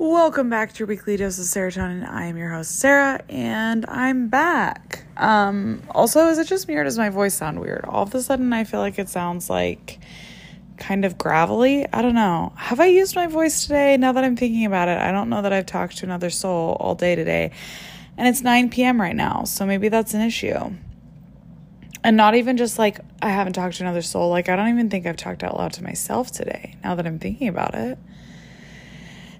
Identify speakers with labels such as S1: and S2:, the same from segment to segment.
S1: Welcome back to your weekly dose of serotonin. I am your host, Sarah, and I'm back. Um, also, is it just me or does my voice sound weird? All of a sudden, I feel like it sounds like kind of gravelly. I don't know. Have I used my voice today? Now that I'm thinking about it, I don't know that I've talked to another soul all day today. And it's 9 p.m. right now, so maybe that's an issue. And not even just like I haven't talked to another soul, like I don't even think I've talked out loud to myself today, now that I'm thinking about it.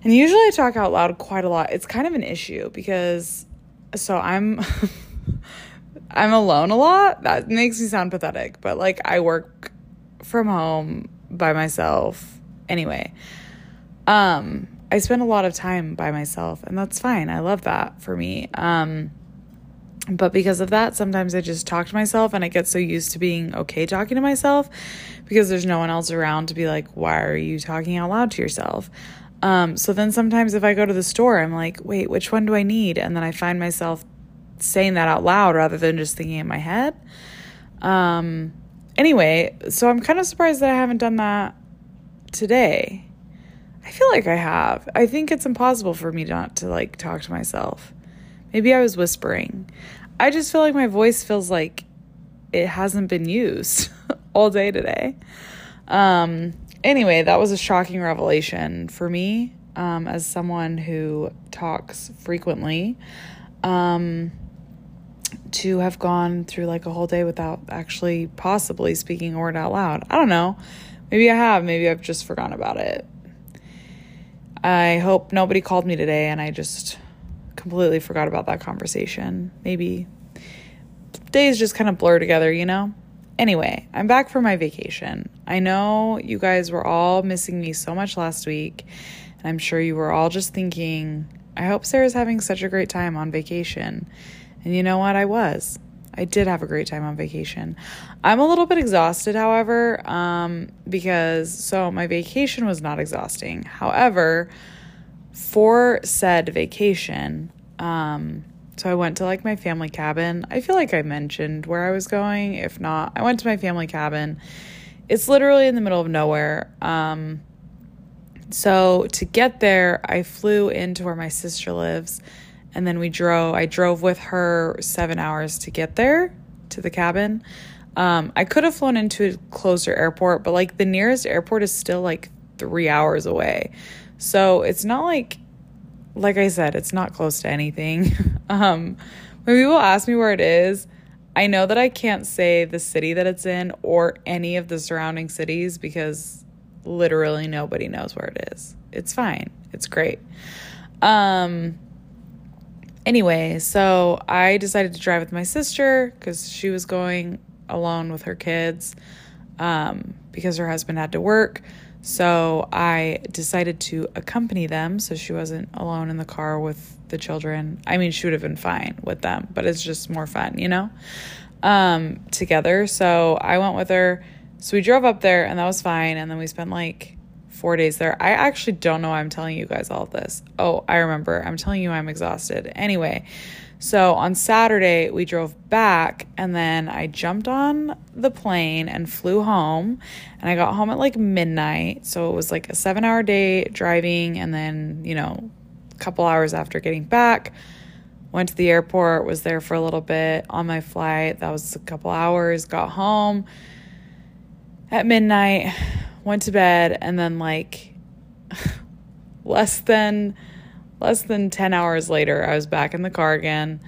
S1: And usually I talk out loud quite a lot. It's kind of an issue because so I'm I'm alone a lot. That makes me sound pathetic, but like I work from home by myself anyway. Um I spend a lot of time by myself and that's fine. I love that for me. Um but because of that, sometimes I just talk to myself and I get so used to being okay talking to myself because there's no one else around to be like, why are you talking out loud to yourself? Um, so then sometimes if I go to the store, I'm like, wait, which one do I need? And then I find myself saying that out loud rather than just thinking in my head. Um, anyway, so I'm kind of surprised that I haven't done that today. I feel like I have. I think it's impossible for me not to like talk to myself. Maybe I was whispering. I just feel like my voice feels like it hasn't been used all day today. Um, anyway, that was a shocking revelation for me um, as someone who talks frequently. Um, to have gone through like a whole day without actually possibly speaking a word out loud. I don't know. Maybe I have. Maybe I've just forgotten about it. I hope nobody called me today and I just completely forgot about that conversation. Maybe days just kind of blur together, you know? Anyway, I'm back from my vacation. I know you guys were all missing me so much last week, and I'm sure you were all just thinking, I hope Sarah's having such a great time on vacation. And you know what? I was. I did have a great time on vacation. I'm a little bit exhausted, however, um, because so my vacation was not exhausting. However, for said vacation, um, so I went to like my family cabin. I feel like I mentioned where I was going. If not, I went to my family cabin. It's literally in the middle of nowhere. Um, so to get there, I flew into where my sister lives, and then we drove. I drove with her seven hours to get there to the cabin. Um, I could have flown into a closer airport, but like the nearest airport is still like three hours away. So it's not like like I said, it's not close to anything. um, when people ask me where it is, I know that I can't say the city that it's in or any of the surrounding cities because literally nobody knows where it is. It's fine. It's great. Um anyway, so I decided to drive with my sister cuz she was going alone with her kids um because her husband had to work. So I decided to accompany them so she wasn't alone in the car with the children. I mean, she would have been fine with them, but it's just more fun, you know, um, together. So I went with her. So we drove up there and that was fine. And then we spent like four days there. I actually don't know why I'm telling you guys all this. Oh, I remember. I'm telling you I'm exhausted. Anyway, so on Saturday, we drove back and then I jumped on the plane and flew home. And I got home at like midnight. So it was like a seven hour day driving. And then, you know, a couple hours after getting back, went to the airport, was there for a little bit on my flight. That was a couple hours, got home at midnight, went to bed, and then like less than less than 10 hours later, I was back in the car again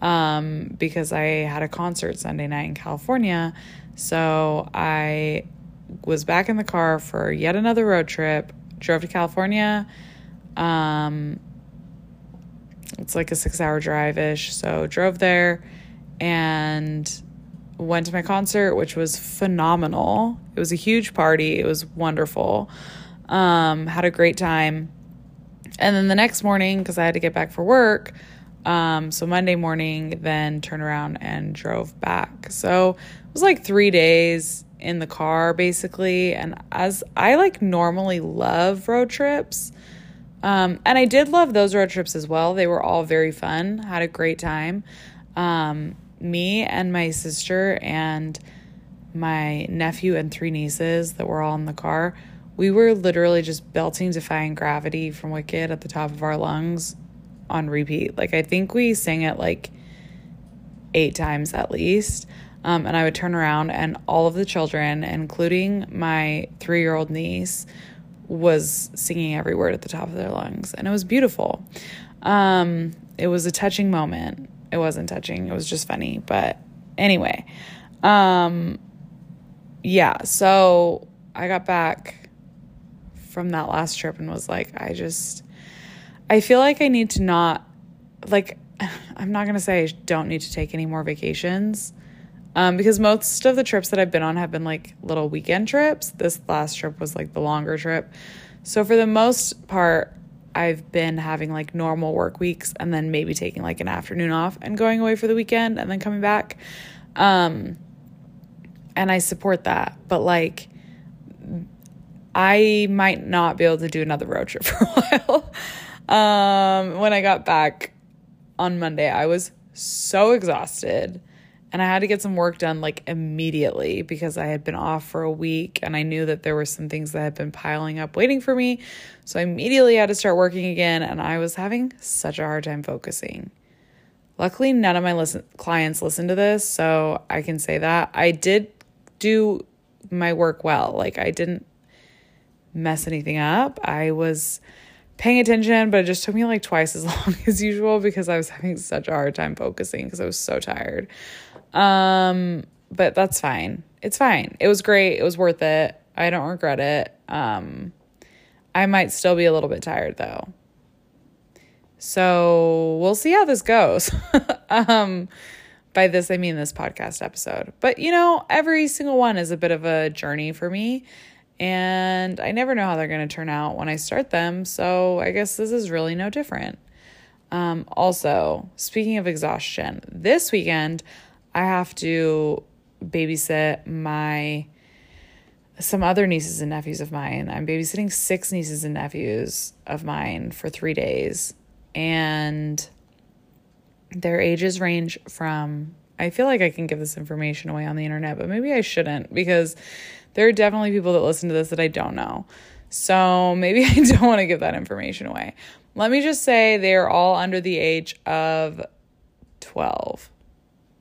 S1: um, because I had a concert Sunday night in California. So I was back in the car for yet another road trip, drove to California. Um, it's like a six hour drive ish. So drove there and went to my concert, which was phenomenal. It was a huge party, it was wonderful. Um, had a great time. And then the next morning, because I had to get back for work, um, so Monday morning, then turned around and drove back. So it was like three days in the car basically. And as I like normally love road trips, um, and I did love those road trips as well. They were all very fun, had a great time. Um, me and my sister and my nephew and three nieces that were all in the car we were literally just belting Defying Gravity from Wicked at the top of our lungs on repeat. Like, I think we sang it like eight times at least. Um, and I would turn around, and all of the children, including my three year old niece, was singing every word at the top of their lungs. And it was beautiful. Um, it was a touching moment. It wasn't touching, it was just funny. But anyway, um, yeah, so I got back from that last trip and was like, I just, I feel like I need to not, like, I'm not going to say I don't need to take any more vacations um, because most of the trips that I've been on have been like little weekend trips. This last trip was like the longer trip. So for the most part, I've been having like normal work weeks and then maybe taking like an afternoon off and going away for the weekend and then coming back. Um, and I support that. But like, I might not be able to do another road trip for a while. um, when I got back on Monday, I was so exhausted and I had to get some work done like immediately because I had been off for a week and I knew that there were some things that had been piling up waiting for me. So I immediately had to start working again and I was having such a hard time focusing. Luckily, none of my listen- clients listened to this, so I can say that. I did do my work well. Like, I didn't mess anything up. I was paying attention, but it just took me like twice as long as usual because I was having such a hard time focusing because I was so tired. Um, but that's fine. It's fine. It was great. It was worth it. I don't regret it. Um, I might still be a little bit tired though. So we'll see how this goes. um, by this, I mean this podcast episode. But you know, every single one is a bit of a journey for me. And I never know how they're going to turn out when I start them. So I guess this is really no different. Um, also, speaking of exhaustion, this weekend I have to babysit my some other nieces and nephews of mine. I'm babysitting six nieces and nephews of mine for 3 days and their ages range from I feel like I can give this information away on the internet, but maybe I shouldn't because there are definitely people that listen to this that I don't know. So maybe I don't want to give that information away. Let me just say they are all under the age of 12.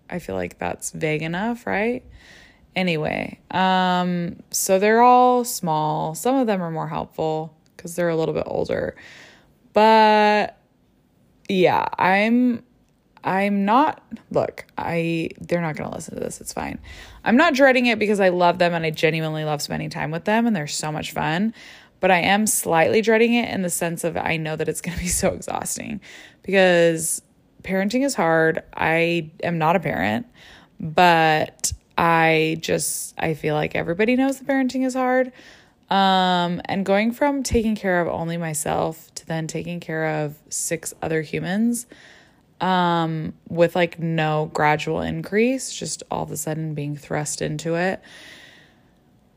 S1: I feel like that's vague enough, right? Anyway, um, so they're all small. Some of them are more helpful because they're a little bit older. But yeah, I'm I'm not look, I they're not going to listen to this. It's fine. I'm not dreading it because I love them and I genuinely love spending time with them and they're so much fun. But I am slightly dreading it in the sense of I know that it's going to be so exhausting because parenting is hard. I am not a parent, but I just I feel like everybody knows that parenting is hard. Um, and going from taking care of only myself to then taking care of six other humans um, with like no gradual increase, just all of a sudden being thrust into it.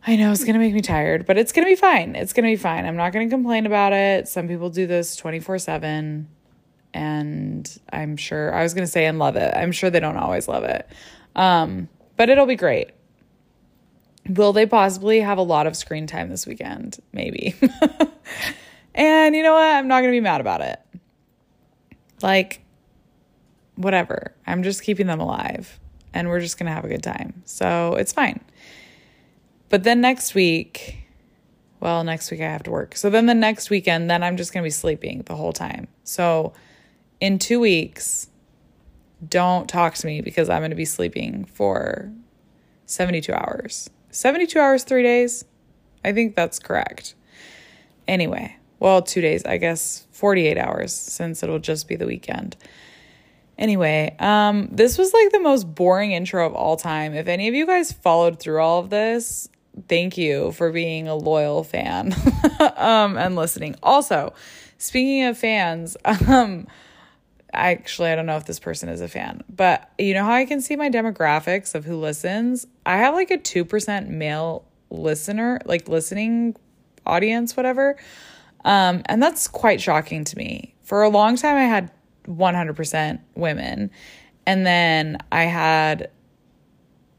S1: I know it's going to make me tired, but it's going to be fine. It's going to be fine. I'm not going to complain about it. Some people do this 24 7 and I'm sure I was going to say and love it. I'm sure they don't always love it. Um, but it'll be great. Will they possibly have a lot of screen time this weekend? Maybe. and you know what? I'm not going to be mad about it. Like, whatever. I'm just keeping them alive and we're just going to have a good time. So it's fine. But then next week, well, next week I have to work. So then the next weekend, then I'm just going to be sleeping the whole time. So in two weeks, don't talk to me because I'm going to be sleeping for 72 hours. 72 hours, three days? I think that's correct. Anyway, well, two days, I guess 48 hours since it'll just be the weekend. Anyway, um, this was like the most boring intro of all time. If any of you guys followed through all of this, thank you for being a loyal fan um, and listening. Also, speaking of fans, um, actually, I don't know if this person is a fan, but you know how I can see my demographics of who listens? I have like a 2% male listener, like listening audience, whatever. Um, and that's quite shocking to me. For a long time, I had 100% women. And then I had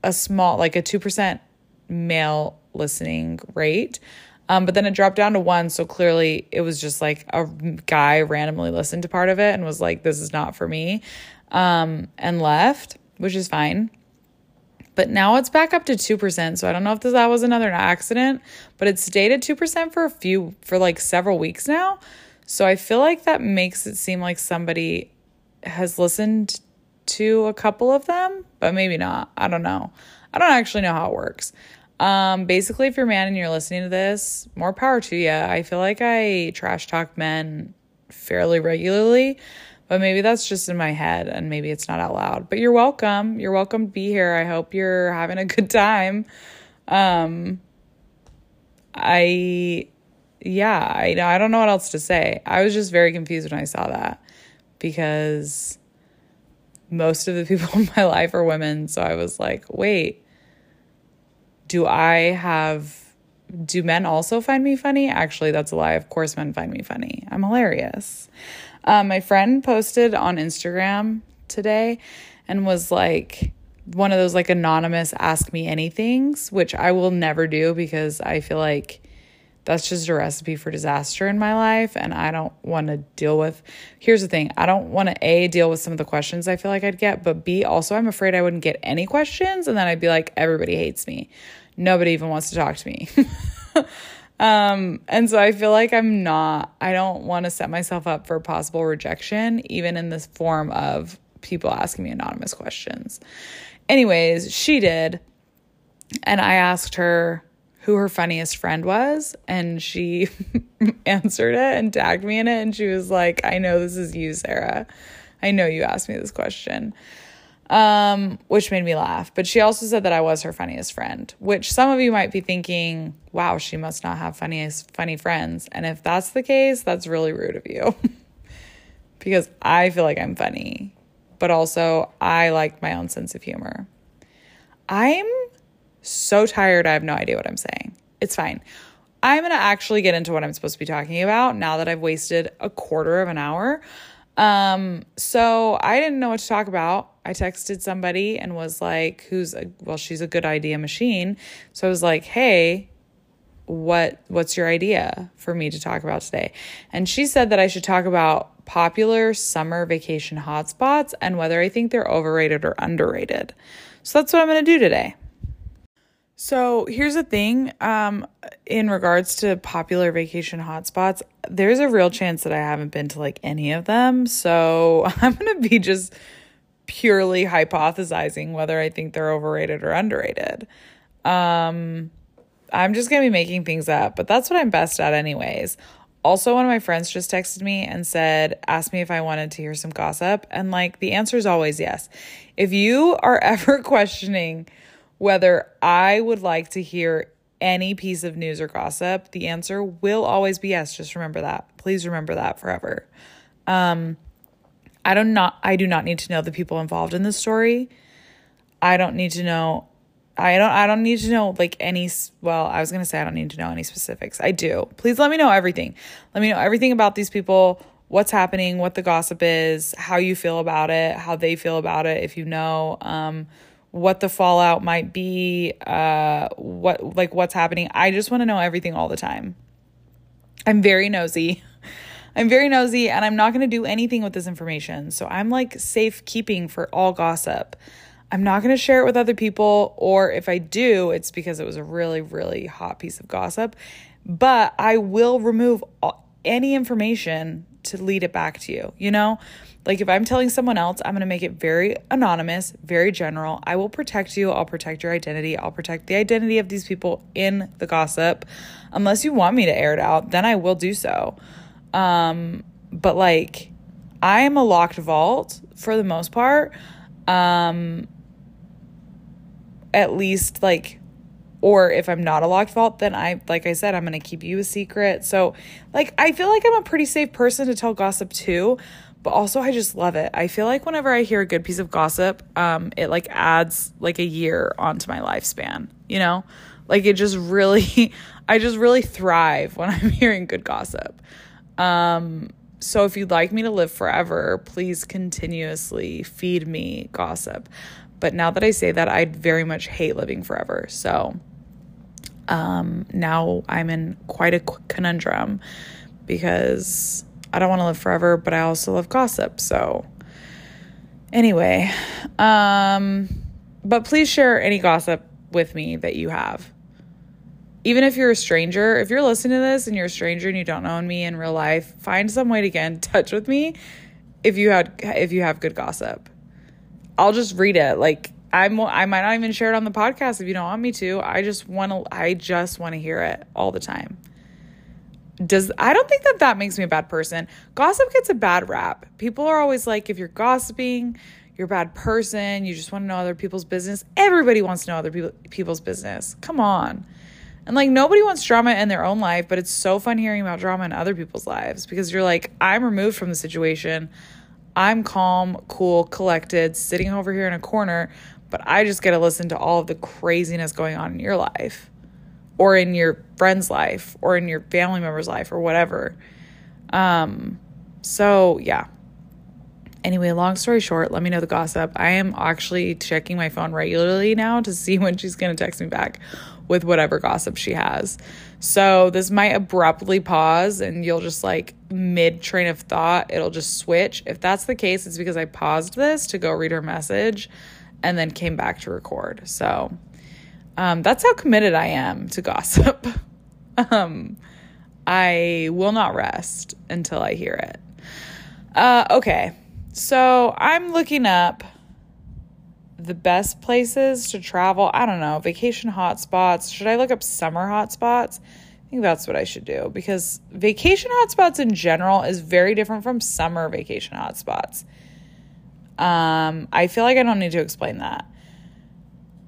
S1: a small, like a 2% male listening rate. Um, but then it dropped down to one. So clearly it was just like a guy randomly listened to part of it and was like, this is not for me, um, and left, which is fine. But now it's back up to 2%. So I don't know if this, that was another accident, but it's stayed at 2% for a few, for like several weeks now. So I feel like that makes it seem like somebody has listened to a couple of them, but maybe not. I don't know. I don't actually know how it works. Um, basically, if you're a man and you're listening to this, more power to you. I feel like I trash talk men fairly regularly, but maybe that's just in my head and maybe it's not out loud. But you're welcome. You're welcome to be here. I hope you're having a good time. Um, I, yeah, I, know, I don't know what else to say. I was just very confused when I saw that because most of the people in my life are women. So I was like, wait do I have do men also find me funny? Actually, that's a lie. Of course, men find me funny. I'm hilarious. Um, my friend posted on Instagram today and was like, one of those like anonymous ask me anythings, which I will never do because I feel like that's just a recipe for disaster in my life and I don't want to deal with Here's the thing, I don't want to A deal with some of the questions I feel like I'd get, but B also I'm afraid I wouldn't get any questions and then I'd be like everybody hates me. Nobody even wants to talk to me. um and so I feel like I'm not I don't want to set myself up for possible rejection even in this form of people asking me anonymous questions. Anyways, she did and I asked her who her funniest friend was and she answered it and tagged me in it and she was like i know this is you sarah. I know you asked me this question. Um, which made me laugh. But she also said that i was her funniest friend which some of you might be thinking wow she must not have funniest funny friends. And if that's the case that's really rude of you. Because i feel like i'm funny but also i like my own sense of humor. I'm so tired, I have no idea what I'm saying. It's fine. I'm going to actually get into what I'm supposed to be talking about now that I've wasted a quarter of an hour. Um, so I didn't know what to talk about. I texted somebody and was like, who's a, well, she's a good idea machine. So I was like, hey, what what's your idea for me to talk about today? And she said that I should talk about popular summer vacation hotspots and whether I think they're overrated or underrated. So that's what I'm going to do today. So here's the thing um, in regards to popular vacation hotspots, there's a real chance that I haven't been to like any of them. So I'm going to be just purely hypothesizing whether I think they're overrated or underrated. Um, I'm just going to be making things up, but that's what I'm best at, anyways. Also, one of my friends just texted me and said, asked me if I wanted to hear some gossip. And like, the answer is always yes. If you are ever questioning, whether I would like to hear any piece of news or gossip, the answer will always be yes. Just remember that. Please remember that forever. Um, I don't not I do not need to know the people involved in the story. I don't need to know I don't I don't need to know like any well, I was going to say I don't need to know any specifics. I do. Please let me know everything. Let me know everything about these people, what's happening, what the gossip is, how you feel about it, how they feel about it if you know um what the fallout might be, uh, what like what's happening. I just want to know everything all the time. I'm very nosy. I'm very nosy and I'm not going to do anything with this information. So I'm like safekeeping for all gossip. I'm not going to share it with other people, or if I do, it's because it was a really, really hot piece of gossip. But I will remove all, any information to lead it back to you, you know? Like if I'm telling someone else, I'm going to make it very anonymous, very general. I will protect you. I'll protect your identity. I'll protect the identity of these people in the gossip. Unless you want me to air it out, then I will do so. Um, but like I am a locked vault for the most part. Um, at least like or if I'm not a locked vault, then I, like I said, I'm going to keep you a secret. So, like, I feel like I'm a pretty safe person to tell gossip to but also I just love it. I feel like whenever I hear a good piece of gossip, um, it like adds like a year onto my lifespan, you know? Like it just really, I just really thrive when I'm hearing good gossip. Um, so if you'd like me to live forever, please continuously feed me gossip. But now that I say that, I very much hate living forever. So Um, now I'm in quite a conundrum because I don't want to live forever, but I also love gossip. So, anyway, um, but please share any gossip with me that you have. Even if you're a stranger, if you're listening to this and you're a stranger and you don't know me in real life, find some way to get in touch with me if you had if you have good gossip. I'll just read it. Like I'm I might not even share it on the podcast if you don't want me to. I just want to I just want to hear it all the time. Does I don't think that that makes me a bad person. Gossip gets a bad rap. People are always like if you're gossiping, you're a bad person, you just want to know other people's business. Everybody wants to know other people people's business. Come on. And like nobody wants drama in their own life, but it's so fun hearing about drama in other people's lives because you're like I'm removed from the situation. I'm calm, cool, collected, sitting over here in a corner but I just get to listen to all of the craziness going on in your life or in your friend's life or in your family member's life or whatever. Um, so yeah. Anyway, long story short, let me know the gossip. I am actually checking my phone regularly now to see when she's going to text me back with whatever gossip she has. So this might abruptly pause and you'll just like mid train of thought, it'll just switch. If that's the case, it's because I paused this to go read her message and then came back to record. So um, that's how committed I am to gossip. um, I will not rest until I hear it. Uh, okay, so I'm looking up the best places to travel. I don't know, vacation hotspots. Should I look up summer hotspots? I think that's what I should do because vacation hotspots in general is very different from summer vacation hotspots. Um, I feel like I don't need to explain that.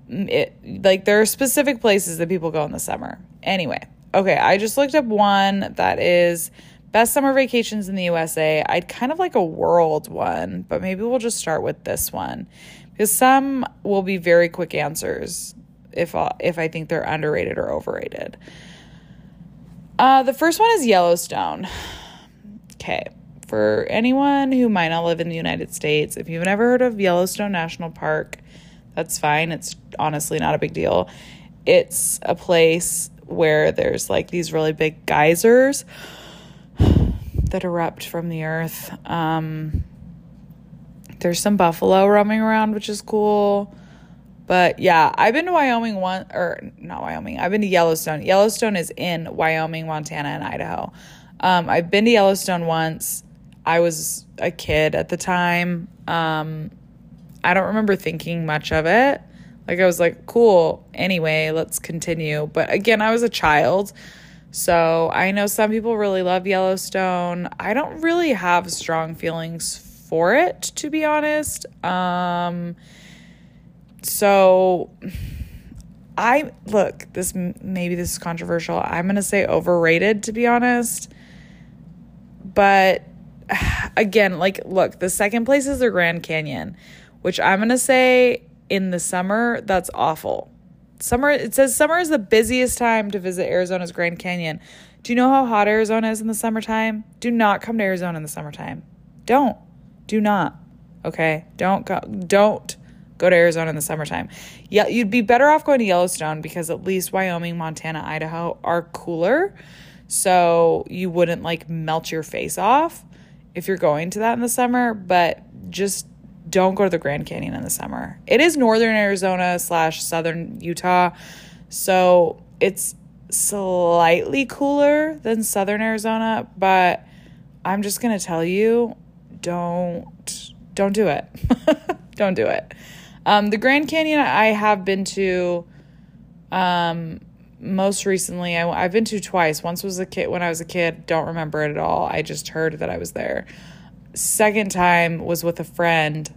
S1: It like there are specific places that people go in the summer. Anyway, okay, I just looked up one that is best summer vacations in the USA. I'd kind of like a world one, but maybe we'll just start with this one because some will be very quick answers if uh, if I think they're underrated or overrated. Uh, the first one is Yellowstone. Okay for anyone who might not live in the United States, if you've never heard of Yellowstone National Park, that's fine. It's honestly not a big deal. It's a place where there's like these really big geysers that erupt from the earth. Um, there's some buffalo roaming around, which is cool. But yeah, I've been to Wyoming one or not Wyoming. I've been to Yellowstone. Yellowstone is in Wyoming, Montana, and Idaho. Um, I've been to Yellowstone once. I was a kid at the time. Um, I don't remember thinking much of it. Like, I was like, cool, anyway, let's continue. But again, I was a child. So I know some people really love Yellowstone. I don't really have strong feelings for it, to be honest. Um, so I look, this maybe this is controversial. I'm going to say overrated, to be honest. But again, like, look, the second place is the Grand Canyon, which I'm going to say in the summer, that's awful. Summer, it says summer is the busiest time to visit Arizona's Grand Canyon. Do you know how hot Arizona is in the summertime? Do not come to Arizona in the summertime. Don't. Do not. Okay? Don't go don't go to Arizona in the summertime. Yeah, you'd be better off going to Yellowstone because at least Wyoming, Montana, Idaho are cooler. So you wouldn't like melt your face off if you're going to that in the summer, but just don't go to the Grand Canyon in the summer. It is northern Arizona slash southern Utah, so it's slightly cooler than southern Arizona, but I'm just gonna tell you, don't don't do it. don't do it. Um, the Grand Canyon I have been to um, most recently I, have been to twice. Once was a kid when i was a kid don't remember it at all. I just heard that i was there. Second time was with a friend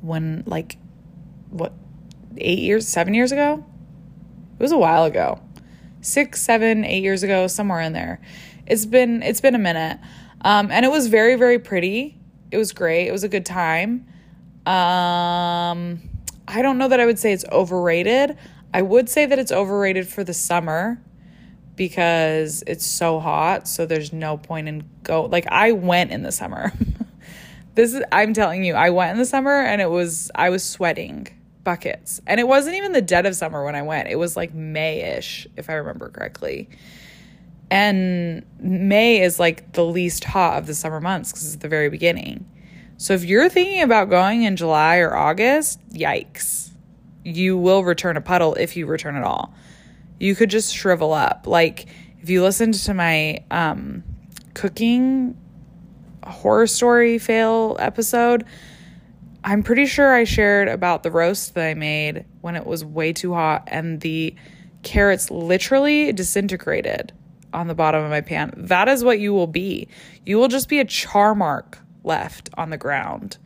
S1: when like what eight years seven years ago? It was a while ago. Six seven eight years ago somewhere in there. It's been it's been a minute. Um, and it was very very pretty. It was great. It was a good time. Um, i don't know that i would say it's overrated I would say that it's overrated for the summer because it's so hot, so there's no point in go like I went in the summer. this is I'm telling you, I went in the summer and it was I was sweating buckets. And it wasn't even the dead of summer when I went. It was like May-ish, if I remember correctly. And May is like the least hot of the summer months because it's the very beginning. So if you're thinking about going in July or August, yikes. You will return a puddle if you return at all. You could just shrivel up. Like if you listened to my um, cooking horror story fail episode, I'm pretty sure I shared about the roast that I made when it was way too hot and the carrots literally disintegrated on the bottom of my pan. That is what you will be. You will just be a char mark left on the ground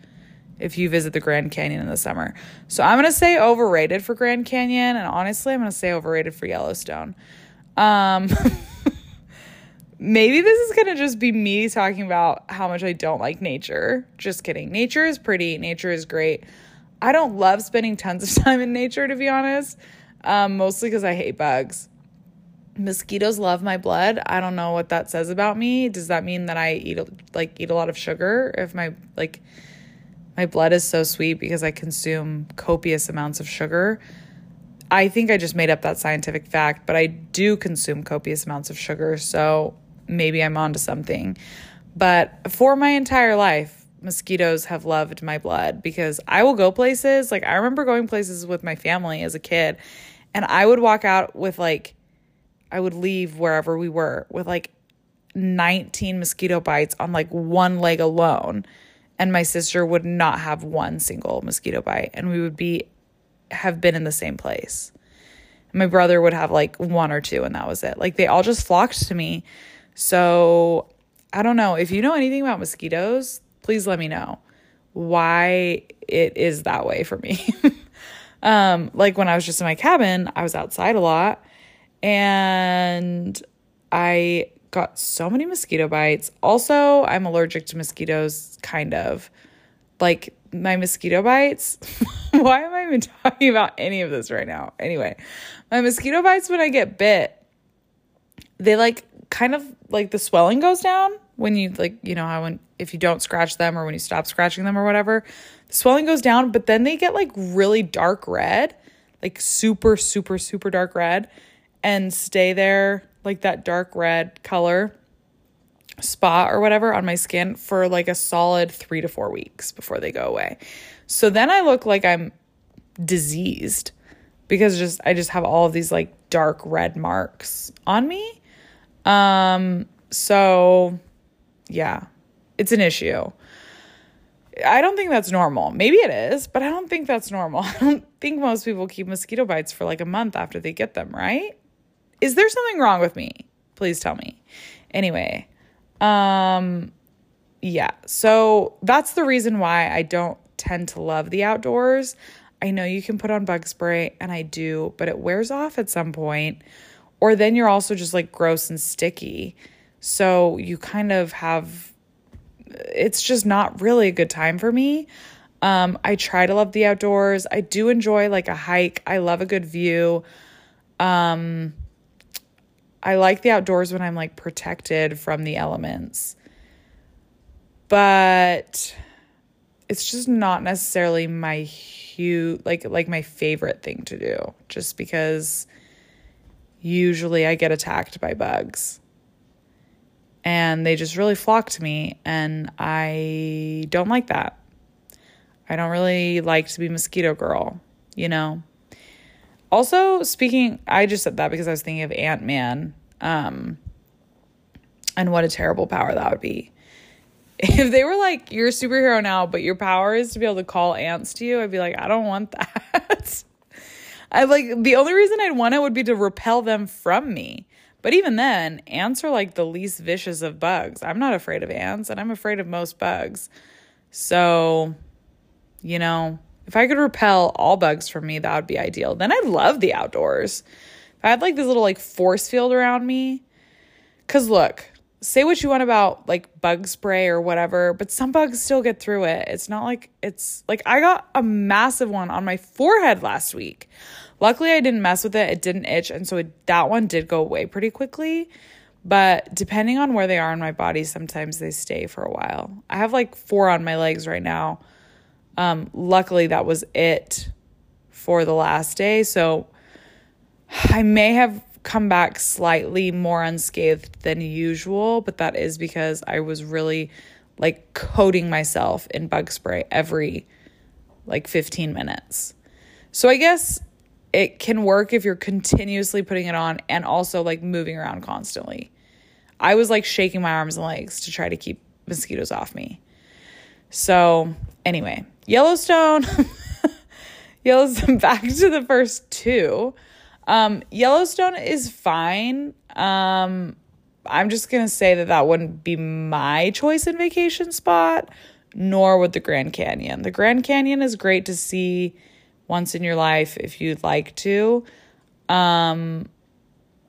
S1: if you visit the Grand Canyon in the summer. So I'm going to say overrated for Grand Canyon and honestly I'm going to say overrated for Yellowstone. Um maybe this is going to just be me talking about how much I don't like nature. Just kidding. Nature is pretty, nature is great. I don't love spending tons of time in nature, to be honest, um, mostly because I hate bugs. Mosquitoes love my blood. I don't know what that says about me. Does that mean that I eat like eat a lot of sugar if my like my blood is so sweet because I consume copious amounts of sugar? I think I just made up that scientific fact, but I do consume copious amounts of sugar. So maybe I'm onto something. But for my entire life, mosquitoes have loved my blood because I will go places. Like, I remember going places with my family as a kid, and I would walk out with like, I would leave wherever we were with like 19 mosquito bites on like one leg alone. And my sister would not have one single mosquito bite, and we would be have been in the same place. My brother would have like one or two, and that was it. Like they all just flocked to me so I don't know. If you know anything about mosquitoes, please let me know why it is that way for me. um, like when I was just in my cabin, I was outside a lot and I got so many mosquito bites. Also, I'm allergic to mosquitoes, kind of. Like my mosquito bites. why am I even talking about any of this right now? Anyway, my mosquito bites when I get bit, they like kind of like the swelling goes down when you like you know how when if you don't scratch them or when you stop scratching them or whatever the swelling goes down but then they get like really dark red like super super super dark red and stay there like that dark red color spot or whatever on my skin for like a solid 3 to 4 weeks before they go away so then i look like i'm diseased because just i just have all of these like dark red marks on me um, so yeah, it's an issue. I don't think that's normal. Maybe it is, but I don't think that's normal. I don't think most people keep mosquito bites for like a month after they get them, right? Is there something wrong with me? Please tell me. Anyway, um yeah. So that's the reason why I don't tend to love the outdoors. I know you can put on bug spray and I do, but it wears off at some point or then you're also just like gross and sticky. So you kind of have it's just not really a good time for me. Um, I try to love the outdoors. I do enjoy like a hike. I love a good view. Um, I like the outdoors when I'm like protected from the elements. But it's just not necessarily my huge like like my favorite thing to do just because usually I get attacked by bugs. And they just really flock to me, and I don't like that. I don't really like to be mosquito girl, you know? Also, speaking, I just said that because I was thinking of Ant Man, um, and what a terrible power that would be. If they were like, you're a superhero now, but your power is to be able to call ants to you, I'd be like, I don't want that. I like the only reason I'd want it would be to repel them from me. But even then, ants are like the least vicious of bugs. I'm not afraid of ants and I'm afraid of most bugs. So, you know, if I could repel all bugs from me, that would be ideal. Then I'd love the outdoors. If I had like this little like force field around me. Cause look, say what you want about like bug spray or whatever, but some bugs still get through it. It's not like it's like I got a massive one on my forehead last week. Luckily, I didn't mess with it. It didn't itch. And so it, that one did go away pretty quickly. But depending on where they are in my body, sometimes they stay for a while. I have like four on my legs right now. Um, luckily, that was it for the last day. So I may have come back slightly more unscathed than usual, but that is because I was really like coating myself in bug spray every like 15 minutes. So I guess it can work if you're continuously putting it on and also like moving around constantly. I was like shaking my arms and legs to try to keep mosquitoes off me. So, anyway, Yellowstone. Yellowstone back to the first two. Um, Yellowstone is fine. Um, I'm just going to say that that wouldn't be my choice in vacation spot, nor would the Grand Canyon. The Grand Canyon is great to see once in your life if you'd like to. Um,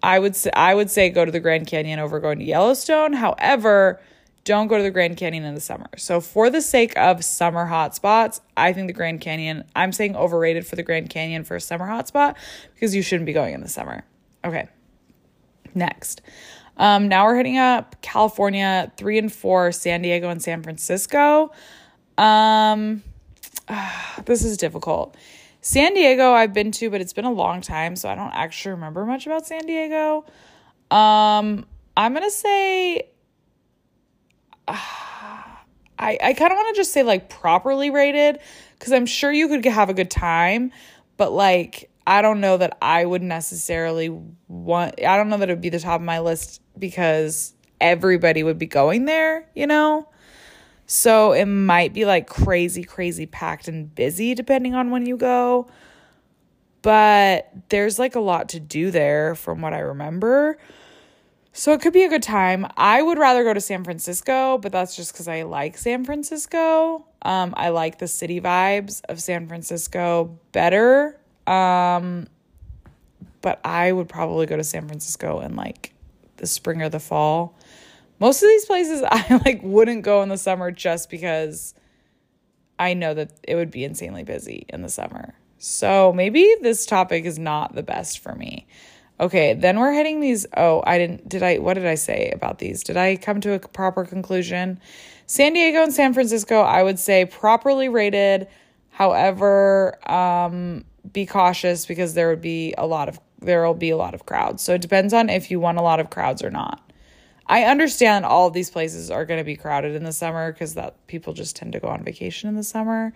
S1: I would say, I would say go to the Grand Canyon over going to Yellowstone. However, don't go to the Grand Canyon in the summer. So for the sake of summer hotspots, I think the Grand Canyon, I'm saying overrated for the Grand Canyon for a summer hotspot because you shouldn't be going in the summer. Okay. Next. Um, now we're hitting up California, three and four, San Diego and San Francisco. Um, this is difficult. San Diego, I've been to, but it's been a long time, so I don't actually remember much about San Diego. Um, I'm gonna say, I I kind of want to just say like properly rated because I'm sure you could have a good time, but like I don't know that I would necessarily want. I don't know that it would be the top of my list because everybody would be going there, you know. So it might be like crazy, crazy packed and busy depending on when you go. But there's like a lot to do there from what I remember. So it could be a good time. I would rather go to San Francisco, but that's just because I like San Francisco. Um, I like the city vibes of San Francisco better. Um, but I would probably go to San Francisco in like the spring or the fall most of these places I like wouldn't go in the summer just because I know that it would be insanely busy in the summer. So maybe this topic is not the best for me. Okay, then we're hitting these. Oh, I didn't. Did I? What did I say about these? Did I come to a proper conclusion? San Diego and San Francisco, I would say properly rated. However, um, be cautious because there would be a lot of there will be a lot of crowds. So it depends on if you want a lot of crowds or not. I understand all of these places are going to be crowded in the summer because that people just tend to go on vacation in the summer.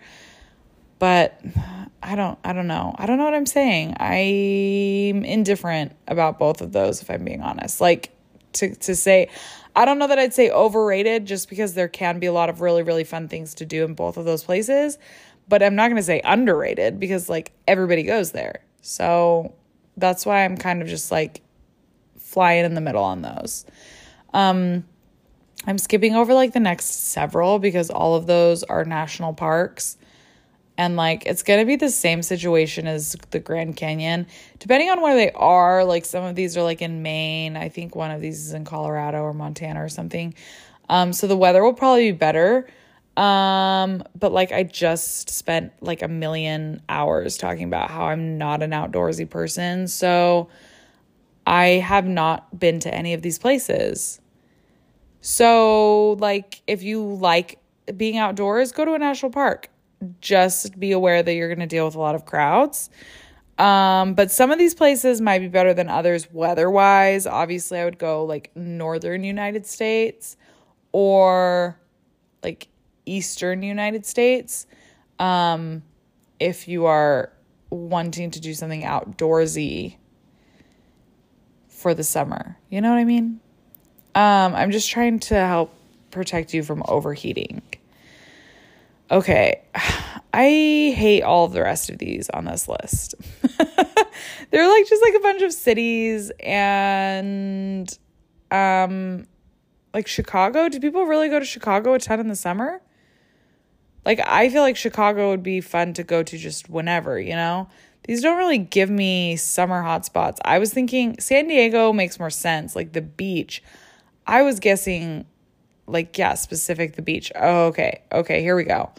S1: But I don't I don't know. I don't know what I'm saying. I'm indifferent about both of those if I'm being honest. Like to to say I don't know that I'd say overrated just because there can be a lot of really really fun things to do in both of those places, but I'm not going to say underrated because like everybody goes there. So that's why I'm kind of just like flying in the middle on those. Um, I'm skipping over like the next several because all of those are national parks. And like it's going to be the same situation as the Grand Canyon. Depending on where they are, like some of these are like in Maine. I think one of these is in Colorado or Montana or something. Um, so the weather will probably be better. Um, but like I just spent like a million hours talking about how I'm not an outdoorsy person. So I have not been to any of these places. So, like, if you like being outdoors, go to a national park. Just be aware that you're going to deal with a lot of crowds. Um, but some of these places might be better than others weather wise. Obviously, I would go like northern United States or like eastern United States. Um, if you are wanting to do something outdoorsy for the summer. You know what I mean? Um, I'm just trying to help protect you from overheating. Okay. I hate all of the rest of these on this list. They're like just like a bunch of cities and um like Chicago. Do people really go to Chicago a ton in the summer? Like I feel like Chicago would be fun to go to just whenever, you know? these don't really give me summer hotspots. I was thinking San Diego makes more sense, like the beach. I was guessing, like, yeah, specific the beach. Oh, okay. Okay, here we go.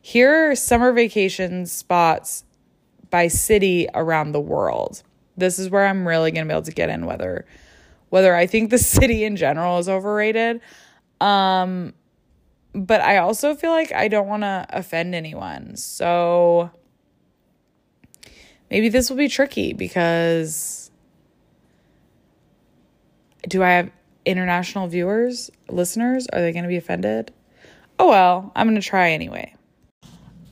S1: Here are summer vacation spots by city around the world. This is where I'm really gonna be able to get in whether whether I think the city in general is overrated. Um, but I also feel like I don't want to offend anyone. So maybe this will be tricky because do I have international viewers, listeners? Are they going to be offended? Oh well, I'm going to try anyway.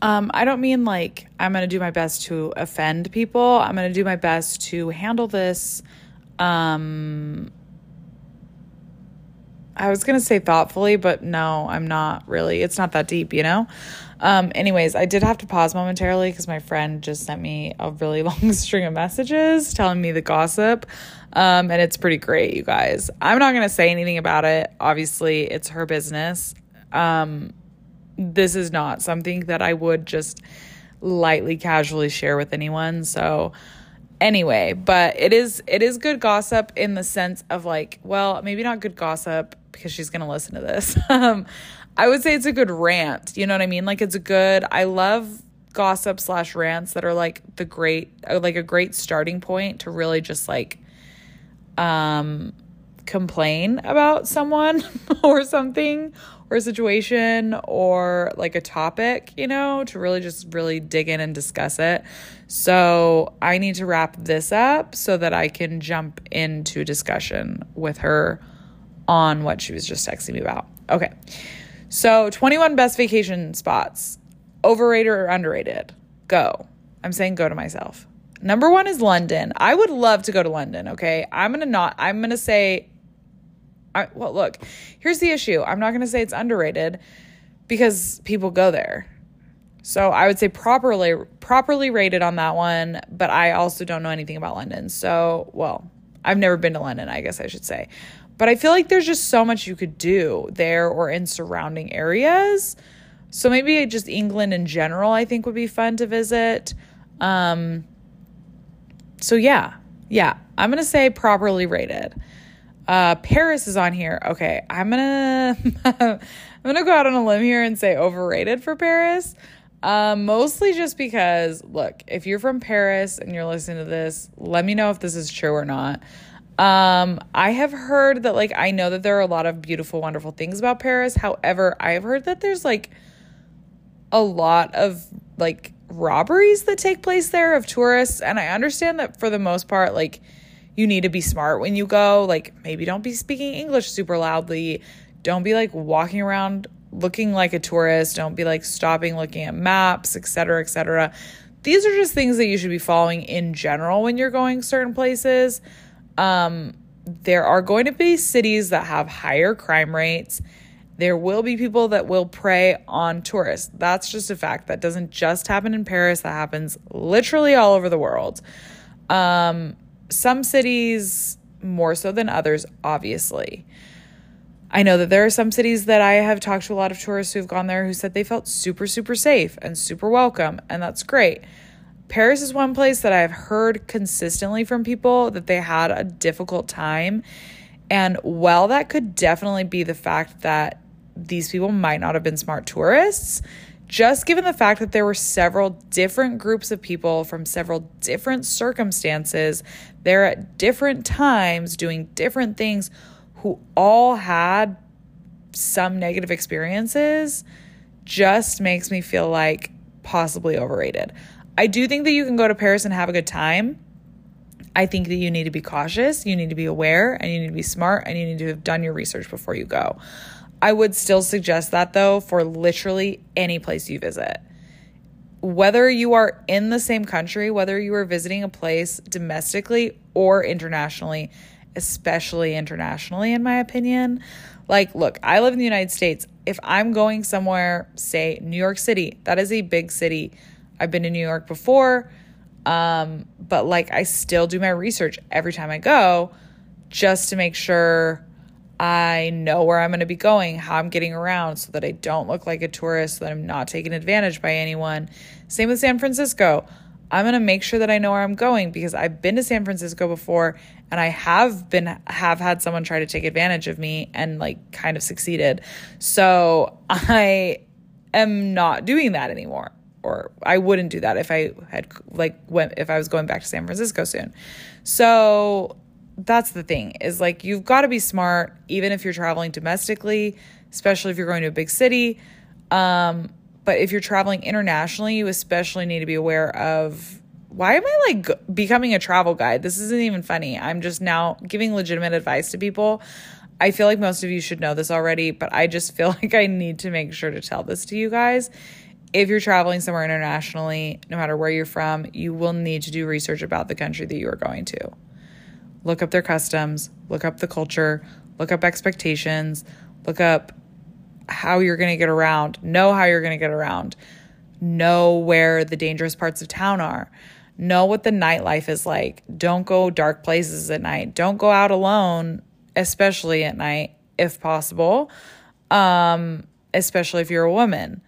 S1: Um, I don't mean like I'm going to do my best to offend people. I'm going to do my best to handle this. Um, I was going to say thoughtfully, but no, I'm not really. It's not that deep, you know? Um, anyways, I did have to pause momentarily because my friend just sent me a really long string of messages telling me the gossip. Um, and it's pretty great, you guys. I'm not going to say anything about it. Obviously, it's her business. Um, this is not something that I would just lightly casually share with anyone. So, anyway, but it is it is good gossip in the sense of like, well, maybe not good gossip because she's going to listen to this. um, I would say it's a good rant. You know what I mean? Like it's a good. I love gossip slash rants that are like the great, uh, like a great starting point to really just like, um, complain about someone or something or a situation or like a topic, you know, to really just really dig in and discuss it. So I need to wrap this up so that I can jump into discussion with her on what she was just texting me about. Okay. So 21 best vacation spots. Overrated or underrated? Go. I'm saying go to myself. Number one is London. I would love to go to London, okay? I'm gonna not, I'm gonna say, I, well, look, here's the issue. I'm not gonna say it's underrated because people go there. So I would say properly properly rated on that one, but I also don't know anything about London. So, well, I've never been to London, I guess I should say. But I feel like there's just so much you could do there or in surrounding areas. So maybe just England in general, I think would be fun to visit. Um, so yeah, yeah, I'm gonna say properly rated. Uh, Paris is on here. Okay, I'm gonna I'm gonna go out on a limb here and say overrated for Paris. Um, mostly just because, look, if you're from Paris and you're listening to this, let me know if this is true or not. Um, I have heard that like I know that there are a lot of beautiful, wonderful things about Paris. However, I have heard that there's like a lot of like robberies that take place there of tourists, and I understand that for the most part, like you need to be smart when you go. Like maybe don't be speaking English super loudly. Don't be like walking around looking like a tourist. Don't be like stopping looking at maps, etc., etc. These are just things that you should be following in general when you're going certain places. Um, there are going to be cities that have higher crime rates. There will be people that will prey on tourists. That's just a fact. That doesn't just happen in Paris, that happens literally all over the world. Um, some cities more so than others, obviously. I know that there are some cities that I have talked to a lot of tourists who've gone there who said they felt super, super safe and super welcome, and that's great. Paris is one place that I've heard consistently from people that they had a difficult time. And while that could definitely be the fact that these people might not have been smart tourists, just given the fact that there were several different groups of people from several different circumstances there at different times doing different things who all had some negative experiences just makes me feel like possibly overrated. I do think that you can go to Paris and have a good time. I think that you need to be cautious, you need to be aware, and you need to be smart, and you need to have done your research before you go. I would still suggest that though for literally any place you visit. Whether you are in the same country, whether you are visiting a place domestically or internationally, especially internationally, in my opinion. Like, look, I live in the United States. If I'm going somewhere, say New York City, that is a big city I've been to New York before, um, but like I still do my research every time I go just to make sure I know where I'm going to be going, how I'm getting around so that I don't look like a tourist, so that I'm not taken advantage by anyone. Same with San Francisco. I'm going to make sure that I know where I'm going because I've been to San Francisco before and I have been have had someone try to take advantage of me and like kind of succeeded. So, I am not doing that anymore or I wouldn't do that if I had like went if I was going back to San Francisco soon. So that's the thing is like you've got to be smart even if you're traveling domestically, especially if you're going to a big city. Um, but if you're traveling internationally, you especially need to be aware of why am I like becoming a travel guide? This isn't even funny. I'm just now giving legitimate advice to people. I feel like most of you should know this already, but I just feel like I need to make sure to tell this to you guys. If you're traveling somewhere internationally, no matter where you're from, you will need to do research about the country that you are going to. Look up their customs, look up the culture, look up expectations, look up how you're going to get around, know how you're going to get around, know where the dangerous parts of town are, know what the nightlife is like. Don't go dark places at night. Don't go out alone, especially at night if possible. Um, especially if you're a woman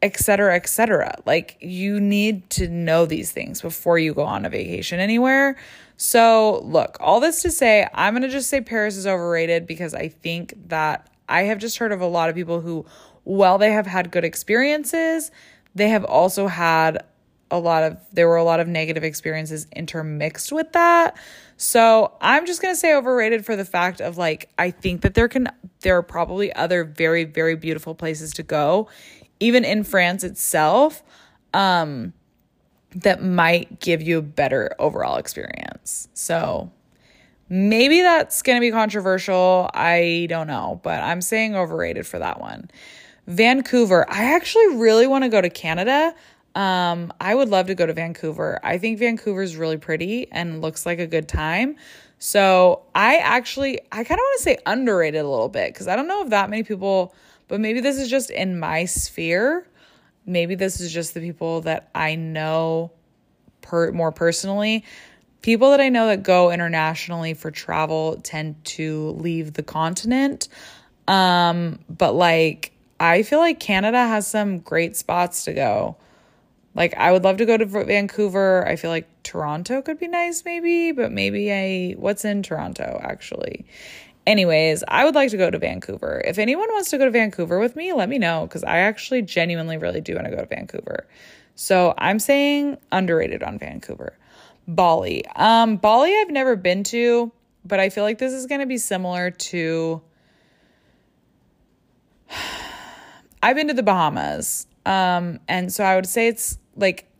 S1: etc etc like you need to know these things before you go on a vacation anywhere so look all this to say i'm going to just say paris is overrated because i think that I have just heard of a lot of people who, while they have had good experiences, they have also had a lot of, there were a lot of negative experiences intermixed with that. So I'm just going to say overrated for the fact of like, I think that there can, there are probably other very, very beautiful places to go, even in France itself, um, that might give you a better overall experience. So Maybe that's going to be controversial. I don't know, but I'm saying overrated for that one. Vancouver. I actually really want to go to Canada. Um, I would love to go to Vancouver. I think Vancouver is really pretty and looks like a good time. So I actually, I kind of want to say underrated a little bit because I don't know if that many people, but maybe this is just in my sphere. Maybe this is just the people that I know per more personally people that I know that go internationally for travel tend to leave the continent. Um, but like I feel like Canada has some great spots to go. Like I would love to go to Vancouver. I feel like Toronto could be nice maybe, but maybe I what's in Toronto actually. Anyways, I would like to go to Vancouver. If anyone wants to go to Vancouver with me, let me know cuz I actually genuinely really do want to go to Vancouver. So, I'm saying underrated on Vancouver. Bali. Um, Bali, I've never been to, but I feel like this is going to be similar to. I've been to the Bahamas. Um, and so I would say it's like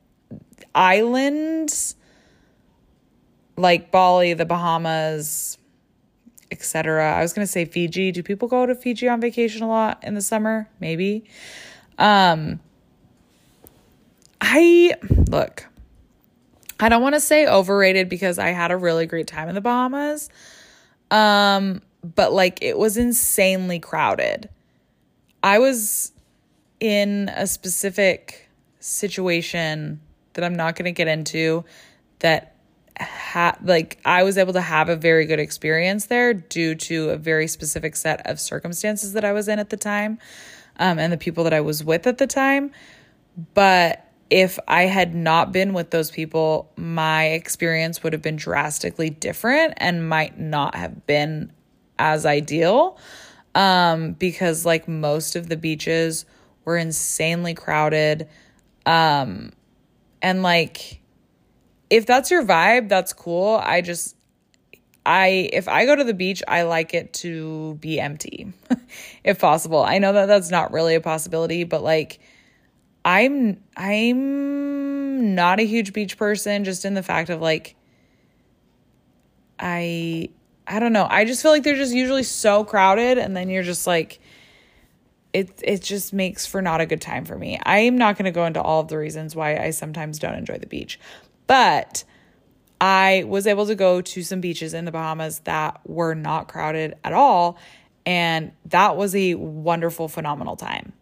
S1: islands like Bali, the Bahamas, etc. I was going to say Fiji. Do people go to Fiji on vacation a lot in the summer? Maybe. Um I look, I don't want to say overrated because I had a really great time in the Bahamas. Um, but like it was insanely crowded. I was in a specific situation that I'm not going to get into that had like I was able to have a very good experience there due to a very specific set of circumstances that I was in at the time um, and the people that I was with at the time. But if I had not been with those people, my experience would have been drastically different and might not have been as ideal. Um, because like most of the beaches were insanely crowded. Um, and like if that's your vibe, that's cool. I just I if I go to the beach, I like it to be empty if possible. I know that that's not really a possibility, but like I'm I'm not a huge beach person just in the fact of like I I don't know. I just feel like they're just usually so crowded and then you're just like it it just makes for not a good time for me. I am not going to go into all of the reasons why I sometimes don't enjoy the beach. But I was able to go to some beaches in the Bahamas that were not crowded at all and that was a wonderful phenomenal time.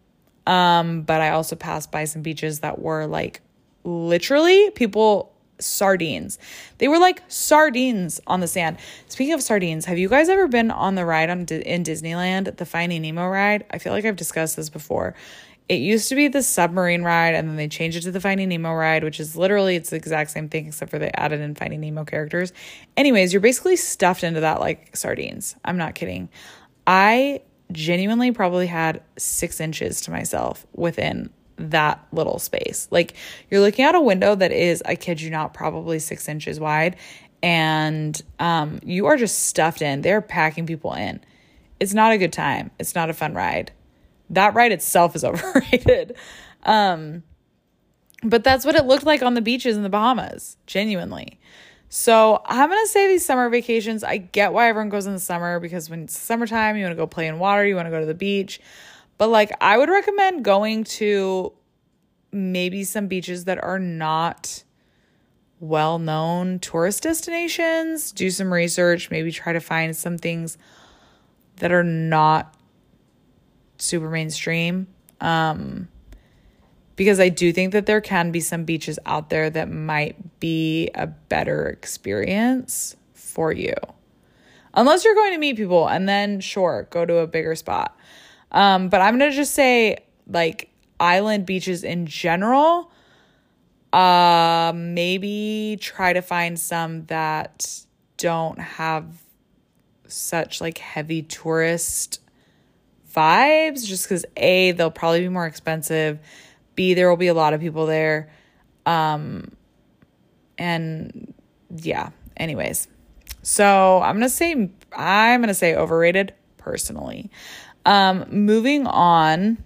S1: Um, but I also passed by some beaches that were like literally people sardines. They were like sardines on the sand. Speaking of sardines, have you guys ever been on the ride on in Disneyland, the Finding Nemo ride? I feel like I've discussed this before. It used to be the submarine ride and then they changed it to the Finding Nemo ride, which is literally it's the exact same thing except for they added in Finding Nemo characters. Anyways, you're basically stuffed into that like sardines. I'm not kidding. I genuinely probably had six inches to myself within that little space. Like you're looking out a window that is, I kid you not, probably six inches wide, and um, you are just stuffed in. They're packing people in. It's not a good time. It's not a fun ride. That ride itself is overrated. Um, But that's what it looked like on the beaches in the Bahamas, genuinely. So I'm gonna say these summer vacations. I get why everyone goes in the summer because when it's summertime, you want to go play in water, you want to go to the beach. But like, I would recommend going to maybe some beaches that are not well known tourist destinations. Do some research, maybe try to find some things that are not super mainstream. Um, because I do think that there can be some beaches out there that might be a better experience for you. Unless you're going to meet people and then sure, go to a bigger spot. Um, but I'm going to just say like island beaches in general, uh maybe try to find some that don't have such like heavy tourist vibes just cuz A they'll probably be more expensive B, there will be a lot of people there. Um, and yeah, anyways. So I'm gonna say I'm gonna say overrated personally. Um, moving on,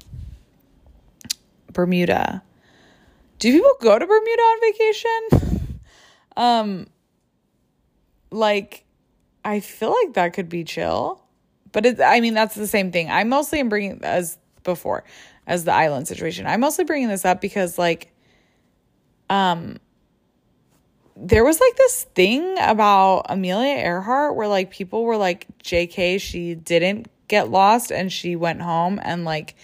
S1: Bermuda. Do people go to Bermuda on vacation? um, like, I feel like that could be chill, but it. I mean, that's the same thing. I mostly am bringing as before as the island situation. I'm mostly bringing this up because like um there was like this thing about Amelia Earhart where like people were like JK she didn't get lost and she went home and like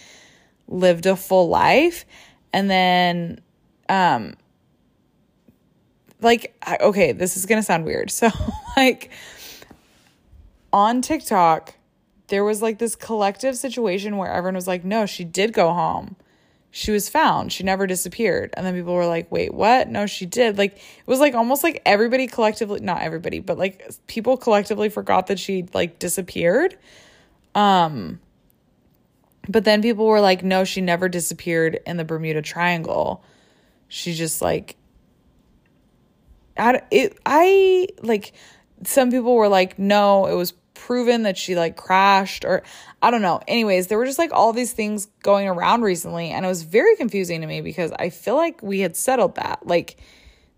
S1: lived a full life and then um like okay this is to sound weird so like on TikTok there was like this collective situation where everyone was like, no, she did go home. She was found. She never disappeared. And then people were like, wait, what? No, she did. Like, it was like almost like everybody collectively, not everybody, but like people collectively forgot that she like disappeared. Um, but then people were like, no, she never disappeared in the Bermuda Triangle. She just like, I, it, I like, some people were like, no, it was proven that she like crashed or I don't know. Anyways, there were just like all these things going around recently and it was very confusing to me because I feel like we had settled that. Like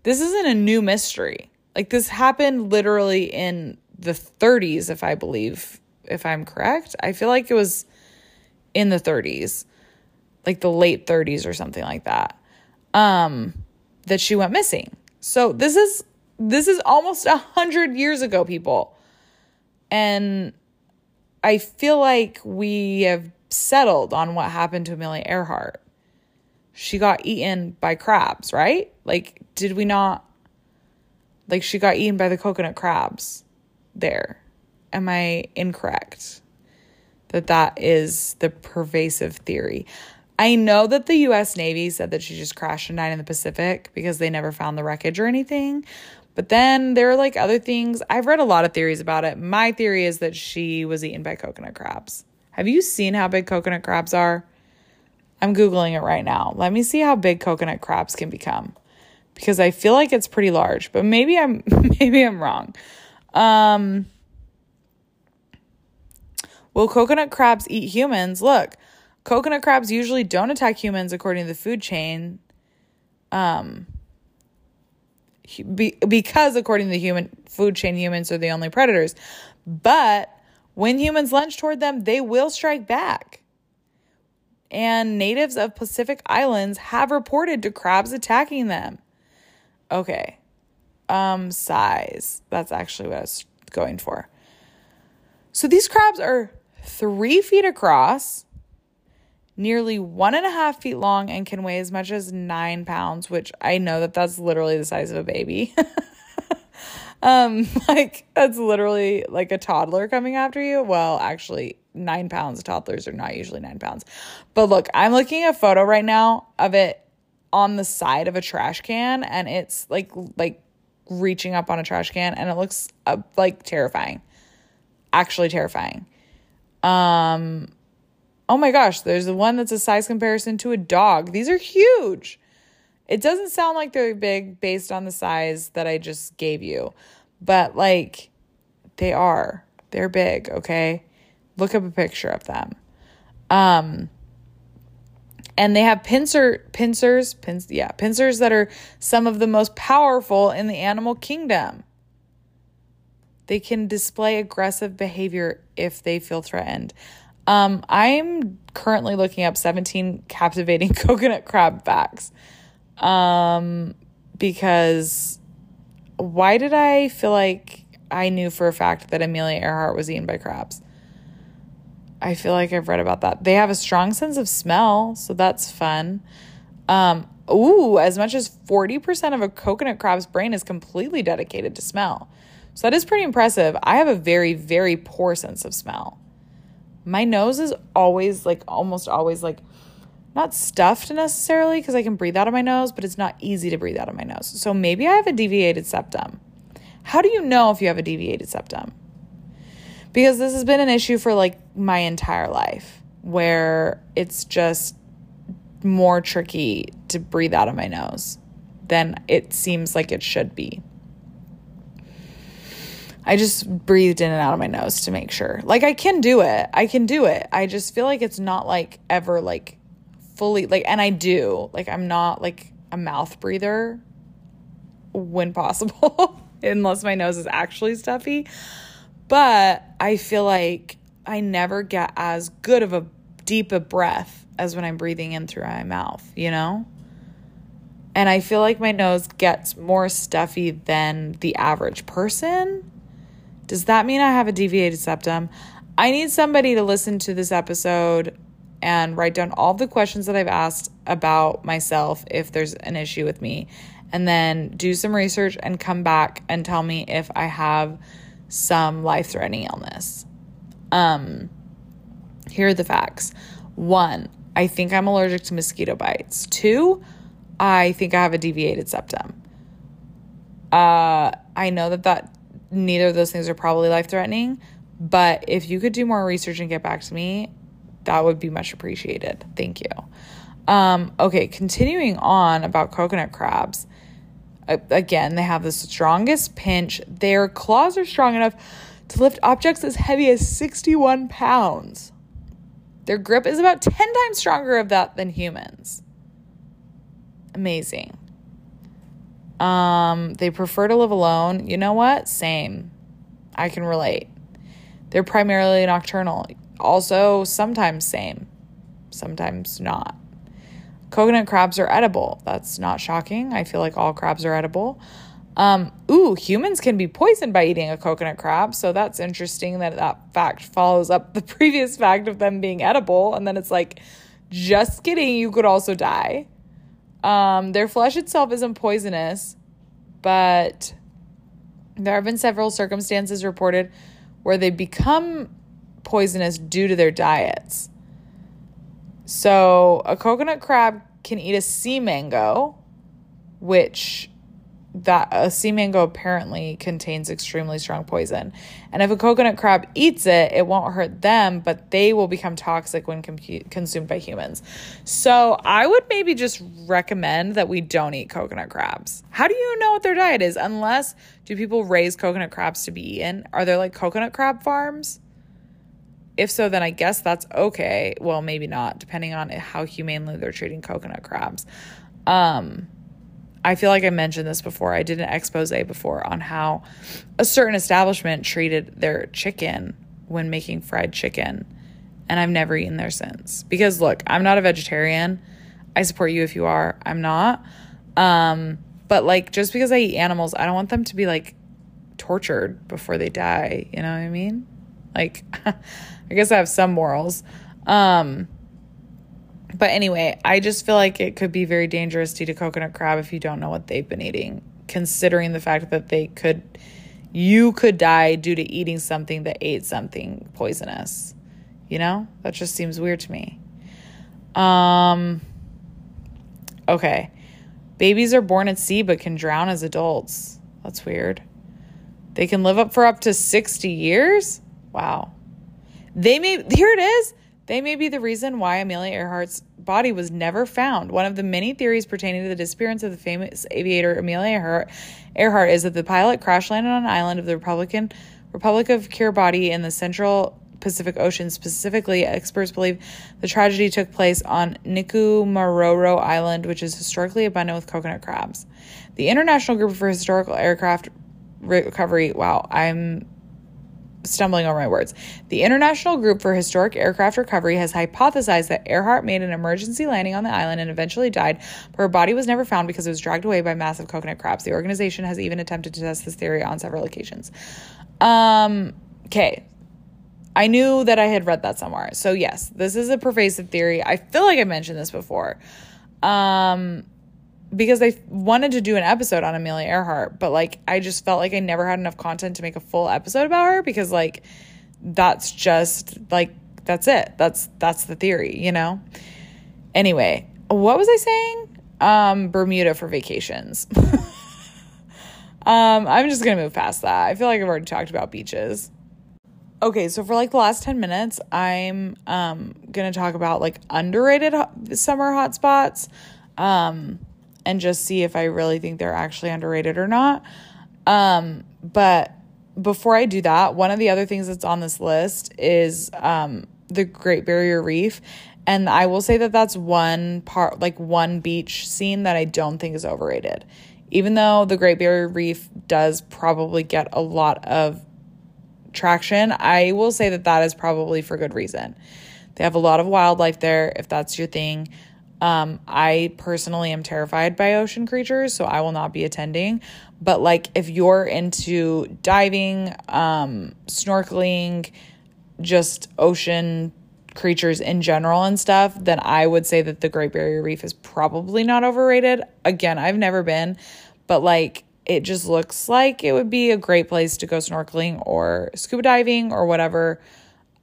S1: this isn't a new mystery. Like this happened literally in the 30s if I believe if I'm correct. I feel like it was in the 30s. Like the late 30s or something like that. Um that she went missing. So this is this is almost a hundred years ago, people. And I feel like we have settled on what happened to Amelia Earhart. She got eaten by crabs, right? Like, did we not? Like, she got eaten by the coconut crabs there. Am I incorrect? That that is the pervasive theory. I know that the US Navy said that she just crashed and died in the Pacific because they never found the wreckage or anything, but then there are like other things. I've read a lot of theories about it. My theory is that she was eaten by coconut crabs. Have you seen how big coconut crabs are? I'm Googling it right now. Let me see how big coconut crabs can become because I feel like it's pretty large, but maybe I'm maybe I'm wrong. Um, will coconut crabs eat humans? Look, coconut crabs usually don't attack humans according to the food chain. Um, be, because according to the human food chain humans are the only predators. But when humans lunge toward them they will strike back. And natives of pacific islands have reported to crabs attacking them. Okay. Um size. That's actually what i was going for. So these crabs are three feet across nearly one and a half feet long and can weigh as much as nine pounds, which I know that that's literally the size of a baby. um, like that's literally like a toddler coming after you. Well, actually, nine pounds. Toddlers are not usually nine pounds. But look, I'm looking at a photo right now of it on the side of a trash can, and it's like like reaching up on a trash can, and it looks uh, like terrifying. Actually, terrifying. Um, Oh my gosh, there's the one that's a size comparison to a dog. These are huge. It doesn't sound like they're big based on the size that I just gave you, but like they are. They're big, okay? Look up a picture of them. Um and they have pincer pincers, pins yeah, pincers that are some of the most powerful in the animal kingdom. They can display aggressive behavior if they feel threatened. Um, I'm currently looking up 17 captivating coconut crab facts. Um, because why did I feel like I knew for a fact that Amelia Earhart was eaten by crabs? I feel like I've read about that. They have a strong sense of smell, so that's fun. Um, ooh, as much as 40% of a coconut crab's brain is completely dedicated to smell. So that is pretty impressive. I have a very, very poor sense of smell. My nose is always like almost always like not stuffed necessarily because I can breathe out of my nose, but it's not easy to breathe out of my nose. So maybe I have a deviated septum. How do you know if you have a deviated septum? Because this has been an issue for like my entire life where it's just more tricky to breathe out of my nose than it seems like it should be. I just breathed in and out of my nose to make sure. Like I can do it. I can do it. I just feel like it's not like ever like fully like and I do. Like I'm not like a mouth breather when possible unless my nose is actually stuffy. But I feel like I never get as good of a deep a breath as when I'm breathing in through my mouth, you know? And I feel like my nose gets more stuffy than the average person. Does that mean I have a deviated septum? I need somebody to listen to this episode and write down all the questions that I've asked about myself if there's an issue with me, and then do some research and come back and tell me if I have some life threatening illness. Um, here are the facts. One, I think I'm allergic to mosquito bites. Two, I think I have a deviated septum. Uh, I know that that neither of those things are probably life threatening, but if you could do more research and get back to me, that would be much appreciated. Thank you. Um, okay, continuing on about coconut crabs. again, they have the strongest pinch. Their claws are strong enough to lift objects as heavy as 61 pounds. Their grip is about 10 times stronger of that than humans. Amazing. Um, they prefer to live alone. You know what? Same. I can relate. They're primarily nocturnal. Also, sometimes same, sometimes not. Coconut crabs are edible. That's not shocking. I feel like all crabs are edible. Um, ooh, humans can be poisoned by eating a coconut crab. So that's interesting that that fact follows up the previous fact of them being edible. And then it's like, just kidding, you could also die. Um, their flesh itself isn't poisonous, but there have been several circumstances reported where they become poisonous due to their diets. So, a coconut crab can eat a sea mango, which that a sea mango apparently contains extremely strong poison. And if a coconut crab eats it, it won't hurt them, but they will become toxic when com- consumed by humans. So I would maybe just recommend that we don't eat coconut crabs. How do you know what their diet is? Unless, do people raise coconut crabs to be eaten? Are there like coconut crab farms? If so, then I guess that's okay. Well, maybe not, depending on how humanely they're treating coconut crabs. Um, I feel like I mentioned this before. I did an expose before on how a certain establishment treated their chicken when making fried chicken. And I've never eaten there since. Because look, I'm not a vegetarian. I support you if you are. I'm not. Um, but like just because I eat animals, I don't want them to be like tortured before they die. You know what I mean? Like I guess I have some morals. Um, but anyway, I just feel like it could be very dangerous to eat a coconut crab if you don't know what they've been eating, considering the fact that they could, you could die due to eating something that ate something poisonous. You know, that just seems weird to me. Um, okay. Babies are born at sea but can drown as adults. That's weird. They can live up for up to 60 years? Wow. They may, here it is. They may be the reason why Amelia Earhart's body was never found. One of the many theories pertaining to the disappearance of the famous aviator Amelia Earhart, Earhart is that the pilot crash landed on an island of the Republican Republic of Kiribati in the central Pacific Ocean. Specifically, experts believe the tragedy took place on Nikumaroro Island, which is historically abundant with coconut crabs. The International Group for Historical Aircraft Recovery, wow, I'm stumbling over my words. The International Group for Historic Aircraft Recovery has hypothesized that Earhart made an emergency landing on the island and eventually died, but her body was never found because it was dragged away by massive coconut crabs. The organization has even attempted to test this theory on several occasions. Um, okay. I knew that I had read that somewhere. So yes, this is a pervasive theory. I feel like I mentioned this before. Um, because I wanted to do an episode on Amelia Earhart, but like I just felt like I never had enough content to make a full episode about her because like that's just like that's it. That's that's the theory, you know. Anyway, what was I saying? Um Bermuda for vacations. um I'm just going to move past that. I feel like I've already talked about beaches. Okay, so for like the last 10 minutes, I'm um going to talk about like underrated summer hotspots. Um and just see if I really think they're actually underrated or not. Um, but before I do that, one of the other things that's on this list is um, the Great Barrier Reef. And I will say that that's one part, like one beach scene that I don't think is overrated. Even though the Great Barrier Reef does probably get a lot of traction, I will say that that is probably for good reason. They have a lot of wildlife there, if that's your thing. Um, I personally am terrified by ocean creatures, so I will not be attending. But like if you're into diving, um, snorkeling, just ocean creatures in general and stuff, then I would say that the Great Barrier Reef is probably not overrated. Again, I've never been, but like it just looks like it would be a great place to go snorkeling or scuba diving or whatever.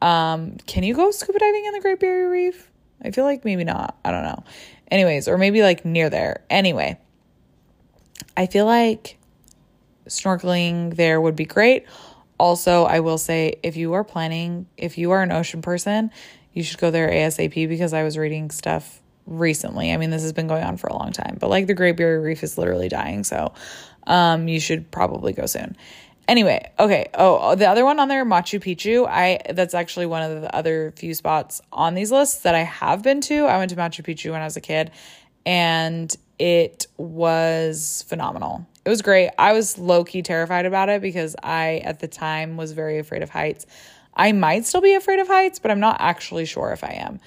S1: Um, can you go scuba diving in the Great Barrier Reef? I feel like maybe not. I don't know. Anyways, or maybe like near there. Anyway, I feel like snorkeling there would be great. Also, I will say if you are planning, if you are an ocean person, you should go there ASAP because I was reading stuff recently. I mean, this has been going on for a long time, but like the Great Barrier Reef is literally dying. So, um, you should probably go soon. Anyway, okay. Oh, the other one on there, Machu Picchu. I that's actually one of the other few spots on these lists that I have been to. I went to Machu Picchu when I was a kid, and it was phenomenal. It was great. I was low key terrified about it because I at the time was very afraid of heights. I might still be afraid of heights, but I'm not actually sure if I am.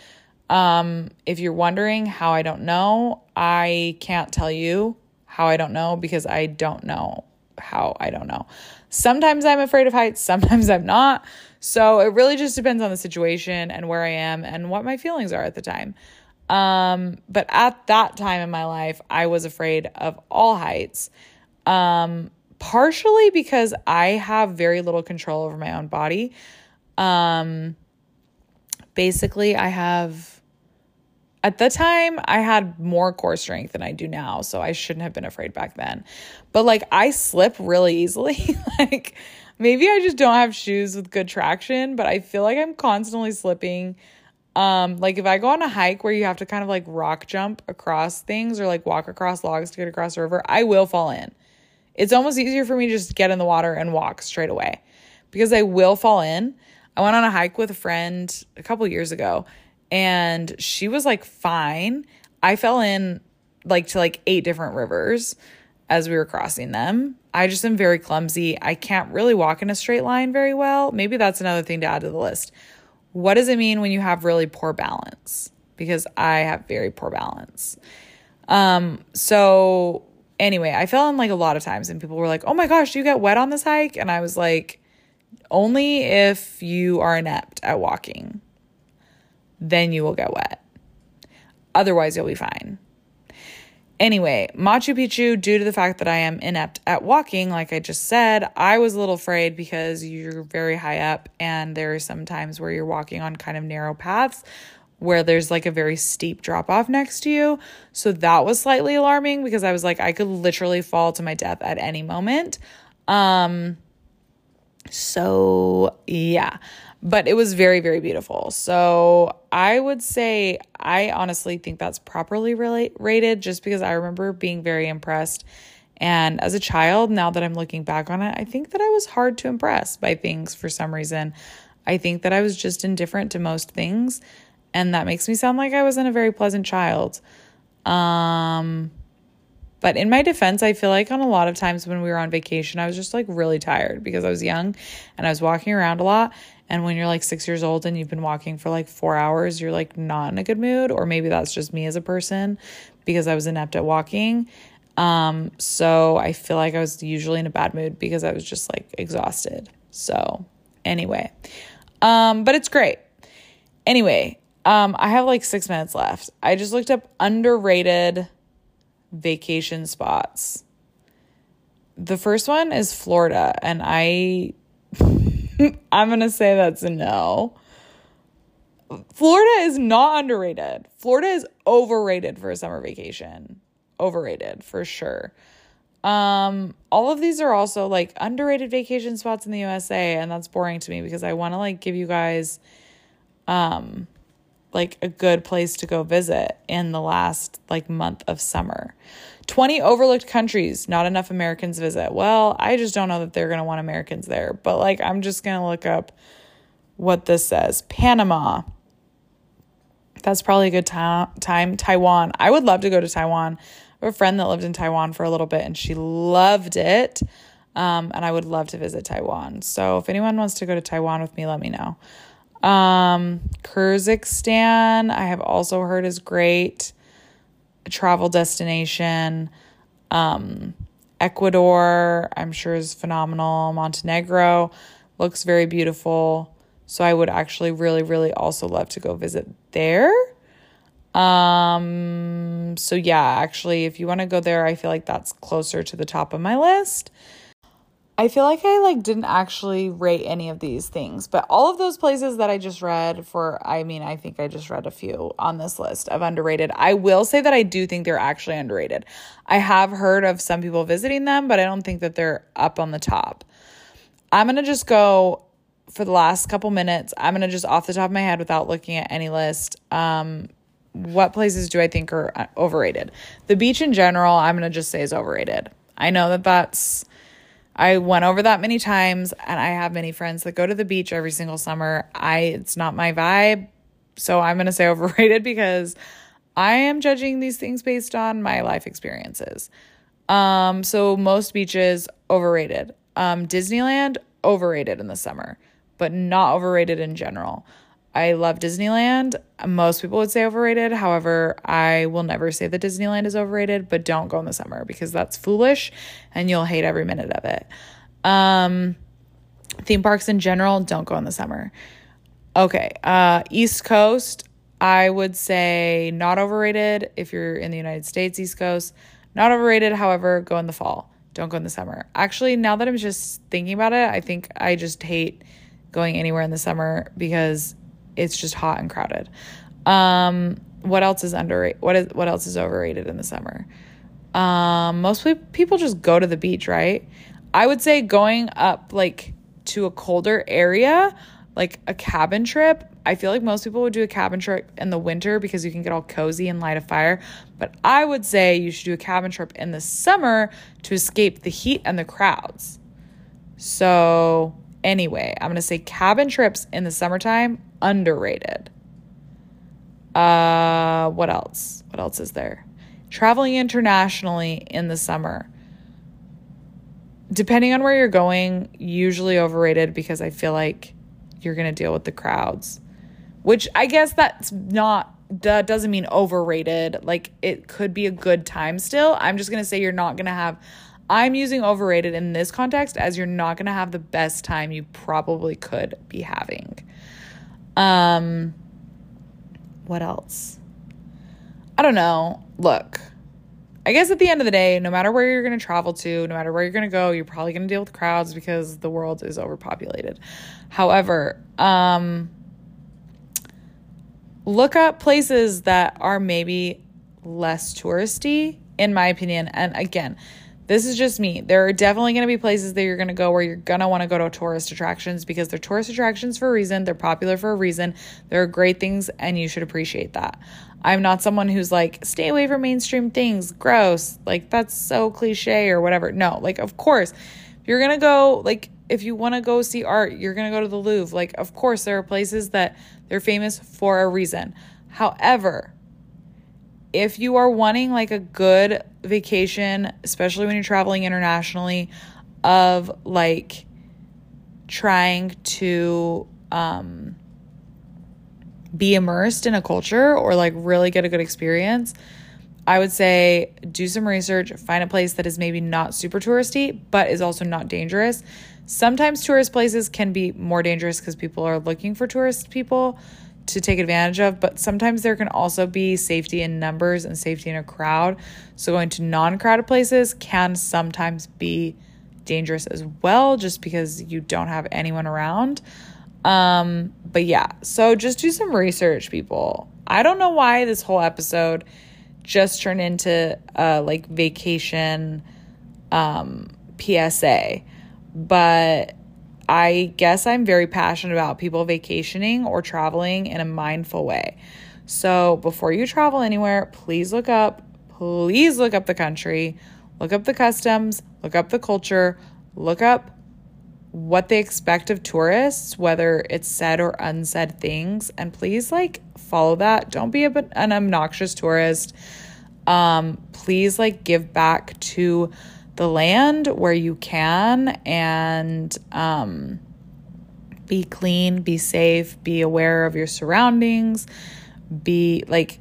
S1: Um, if you're wondering how I don't know, I can't tell you how I don't know because I don't know how I don't know. Sometimes I'm afraid of heights, sometimes I'm not. So it really just depends on the situation and where I am and what my feelings are at the time. Um, but at that time in my life, I was afraid of all heights. Um, partially because I have very little control over my own body. Um, basically, I have at the time I had more core strength than I do now, so I shouldn't have been afraid back then. But like I slip really easily. like maybe I just don't have shoes with good traction, but I feel like I'm constantly slipping. Um like if I go on a hike where you have to kind of like rock jump across things or like walk across logs to get across a river, I will fall in. It's almost easier for me to just get in the water and walk straight away because I will fall in. I went on a hike with a friend a couple years ago and she was like fine. I fell in like to like eight different rivers as we were crossing them. I just am very clumsy. I can't really walk in a straight line very well. Maybe that's another thing to add to the list. What does it mean when you have really poor balance? Because I have very poor balance. Um, so anyway, I fell in like a lot of times and people were like, "Oh my gosh, you get wet on this hike?" And I was like, "Only if you are inept at walking." Then you will get wet. Otherwise, you'll be fine. Anyway, Machu Picchu, due to the fact that I am inept at walking, like I just said, I was a little afraid because you're very high up and there are some times where you're walking on kind of narrow paths where there's like a very steep drop off next to you. So that was slightly alarming because I was like, I could literally fall to my death at any moment. Um, so yeah but it was very very beautiful so i would say i honestly think that's properly rated just because i remember being very impressed and as a child now that i'm looking back on it i think that i was hard to impress by things for some reason I think that I was just indifferent to most things. And that makes me sound like I wasn't a very pleasant child. Um, but in my defense, I feel like on a lot of times when we were on vacation, I was just like really tired because I was young and I was walking around a lot. And when you're like six years old and you've been walking for like four hours, you're like not in a good mood. Or maybe that's just me as a person because I was inept at walking. Um, so I feel like I was usually in a bad mood because I was just like exhausted. So anyway, um, but it's great. Anyway, um, I have like six minutes left. I just looked up underrated vacation spots. The first one is Florida, and I I'm going to say that's a no. Florida is not underrated. Florida is overrated for a summer vacation. Overrated for sure. Um all of these are also like underrated vacation spots in the USA and that's boring to me because I want to like give you guys um like a good place to go visit in the last like month of summer. 20 overlooked countries not enough Americans visit. Well, I just don't know that they're going to want Americans there, but like I'm just going to look up what this says. Panama. That's probably a good time. Time Taiwan. I would love to go to Taiwan. I have a friend that lived in Taiwan for a little bit and she loved it. Um, and I would love to visit Taiwan. So if anyone wants to go to Taiwan with me, let me know. Um, Kyrgyzstan, I have also heard is great. A travel destination. Um, Ecuador, I'm sure is phenomenal. Montenegro looks very beautiful. So I would actually really, really also love to go visit there. Um, so yeah, actually, if you want to go there, I feel like that's closer to the top of my list. I feel like I like didn't actually rate any of these things, but all of those places that I just read for I mean, I think I just read a few on this list of underrated. I will say that I do think they're actually underrated. I have heard of some people visiting them, but I don't think that they're up on the top. I'm going to just go for the last couple minutes. I'm going to just off the top of my head without looking at any list um what places do I think are uh, overrated? The beach in general, I'm going to just say is overrated. I know that that's I went over that many times and I have many friends that go to the beach every single summer. I it's not my vibe. So I'm going to say overrated because I am judging these things based on my life experiences. Um so most beaches overrated. Um Disneyland overrated in the summer, but not overrated in general. I love Disneyland. Most people would say overrated. However, I will never say that Disneyland is overrated, but don't go in the summer because that's foolish and you'll hate every minute of it. Um, theme parks in general, don't go in the summer. Okay, uh, East Coast, I would say not overrated if you're in the United States, East Coast. Not overrated, however, go in the fall. Don't go in the summer. Actually, now that I'm just thinking about it, I think I just hate going anywhere in the summer because it's just hot and crowded. Um, what else is underrated? What is what else is overrated in the summer? Um, most people just go to the beach, right? I would say going up like to a colder area, like a cabin trip. I feel like most people would do a cabin trip in the winter because you can get all cozy and light a fire. But I would say you should do a cabin trip in the summer to escape the heat and the crowds. So, anyway, I'm going to say cabin trips in the summertime underrated. Uh, what else? What else is there? Traveling internationally in the summer. Depending on where you're going, usually overrated because I feel like you're going to deal with the crowds. Which I guess that's not that doesn't mean overrated. Like it could be a good time still. I'm just going to say you're not going to have I'm using overrated in this context as you're not going to have the best time you probably could be having. Um, what else? I don't know. Look, I guess at the end of the day, no matter where you're going to travel to, no matter where you're going to go, you're probably going to deal with crowds because the world is overpopulated. However, um, look up places that are maybe less touristy, in my opinion. And again, this is just me. There are definitely going to be places that you're going to go where you're going to want to go to tourist attractions because they're tourist attractions for a reason. They're popular for a reason. There are great things and you should appreciate that. I'm not someone who's like, stay away from mainstream things, gross. Like, that's so cliche or whatever. No, like, of course, you're going to go, like, if you want to go see art, you're going to go to the Louvre. Like, of course, there are places that they're famous for a reason. However, if you are wanting like a good vacation, especially when you're traveling internationally, of like trying to um, be immersed in a culture or like really get a good experience, I would say do some research, find a place that is maybe not super touristy, but is also not dangerous. Sometimes tourist places can be more dangerous because people are looking for tourist people to take advantage of, but sometimes there can also be safety in numbers and safety in a crowd. So going to non crowded places can sometimes be dangerous as well, just because you don't have anyone around. Um, but yeah, so just do some research, people. I don't know why this whole episode just turned into a like vacation um PSA, but I guess I'm very passionate about people vacationing or traveling in a mindful way. So before you travel anywhere, please look up, please look up the country, look up the customs, look up the culture, look up what they expect of tourists, whether it's said or unsaid things, and please like follow that. Don't be a, an obnoxious tourist. Um, please like give back to the land where you can and um, be clean, be safe, be aware of your surroundings, be like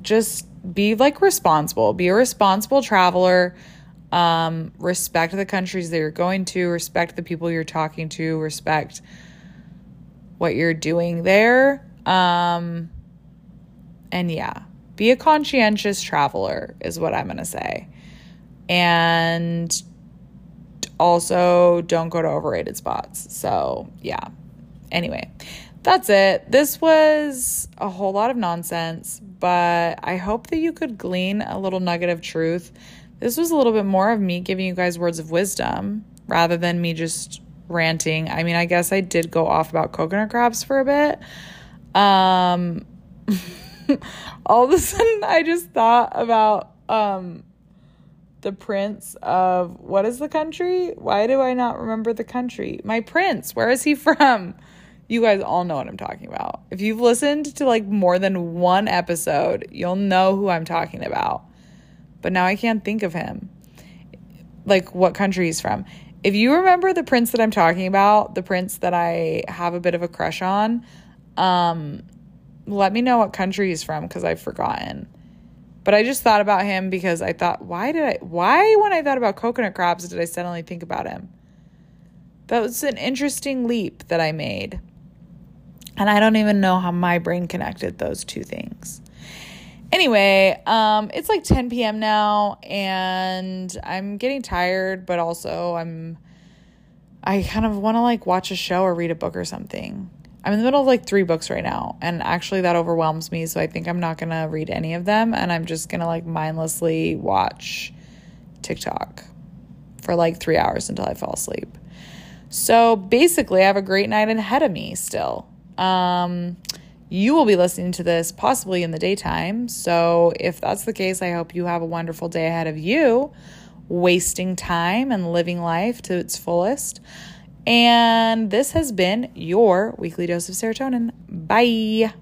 S1: just be like responsible, be a responsible traveler um, respect the countries that you're going to, respect the people you're talking to, respect what you're doing there. Um, and yeah, be a conscientious traveler, is what I'm going to say. And also, don't go to overrated spots. So, yeah. Anyway, that's it. This was a whole lot of nonsense, but I hope that you could glean a little nugget of truth this was a little bit more of me giving you guys words of wisdom rather than me just ranting. I mean, I guess I did go off about coconut crabs for a bit. Um, all of a sudden, I just thought about um, the prince of what is the country? Why do I not remember the country? My prince. Where is he from? You guys all know what I'm talking about. If you've listened to like more than one episode, you'll know who I'm talking about but now I can't think of him. Like what country he's from. If you remember the prince that I'm talking about, the prince that I have a bit of a crush on, um, let me know what country he's from because I've forgotten. But I just thought about him because I thought, why did I, why when I thought about coconut crabs did I suddenly think about him? That was an interesting leap that I made. And I don't even know how my brain connected those two things. Anyway, um, it's like 10 p.m. now, and I'm getting tired, but also I'm, I kind of want to like watch a show or read a book or something. I'm in the middle of like three books right now, and actually that overwhelms me. So I think I'm not gonna read any of them, and I'm just gonna like mindlessly watch TikTok for like three hours until I fall asleep. So basically, I have a great night ahead of me still. Um, you will be listening to this possibly in the daytime. So, if that's the case, I hope you have a wonderful day ahead of you, wasting time and living life to its fullest. And this has been your weekly dose of serotonin. Bye.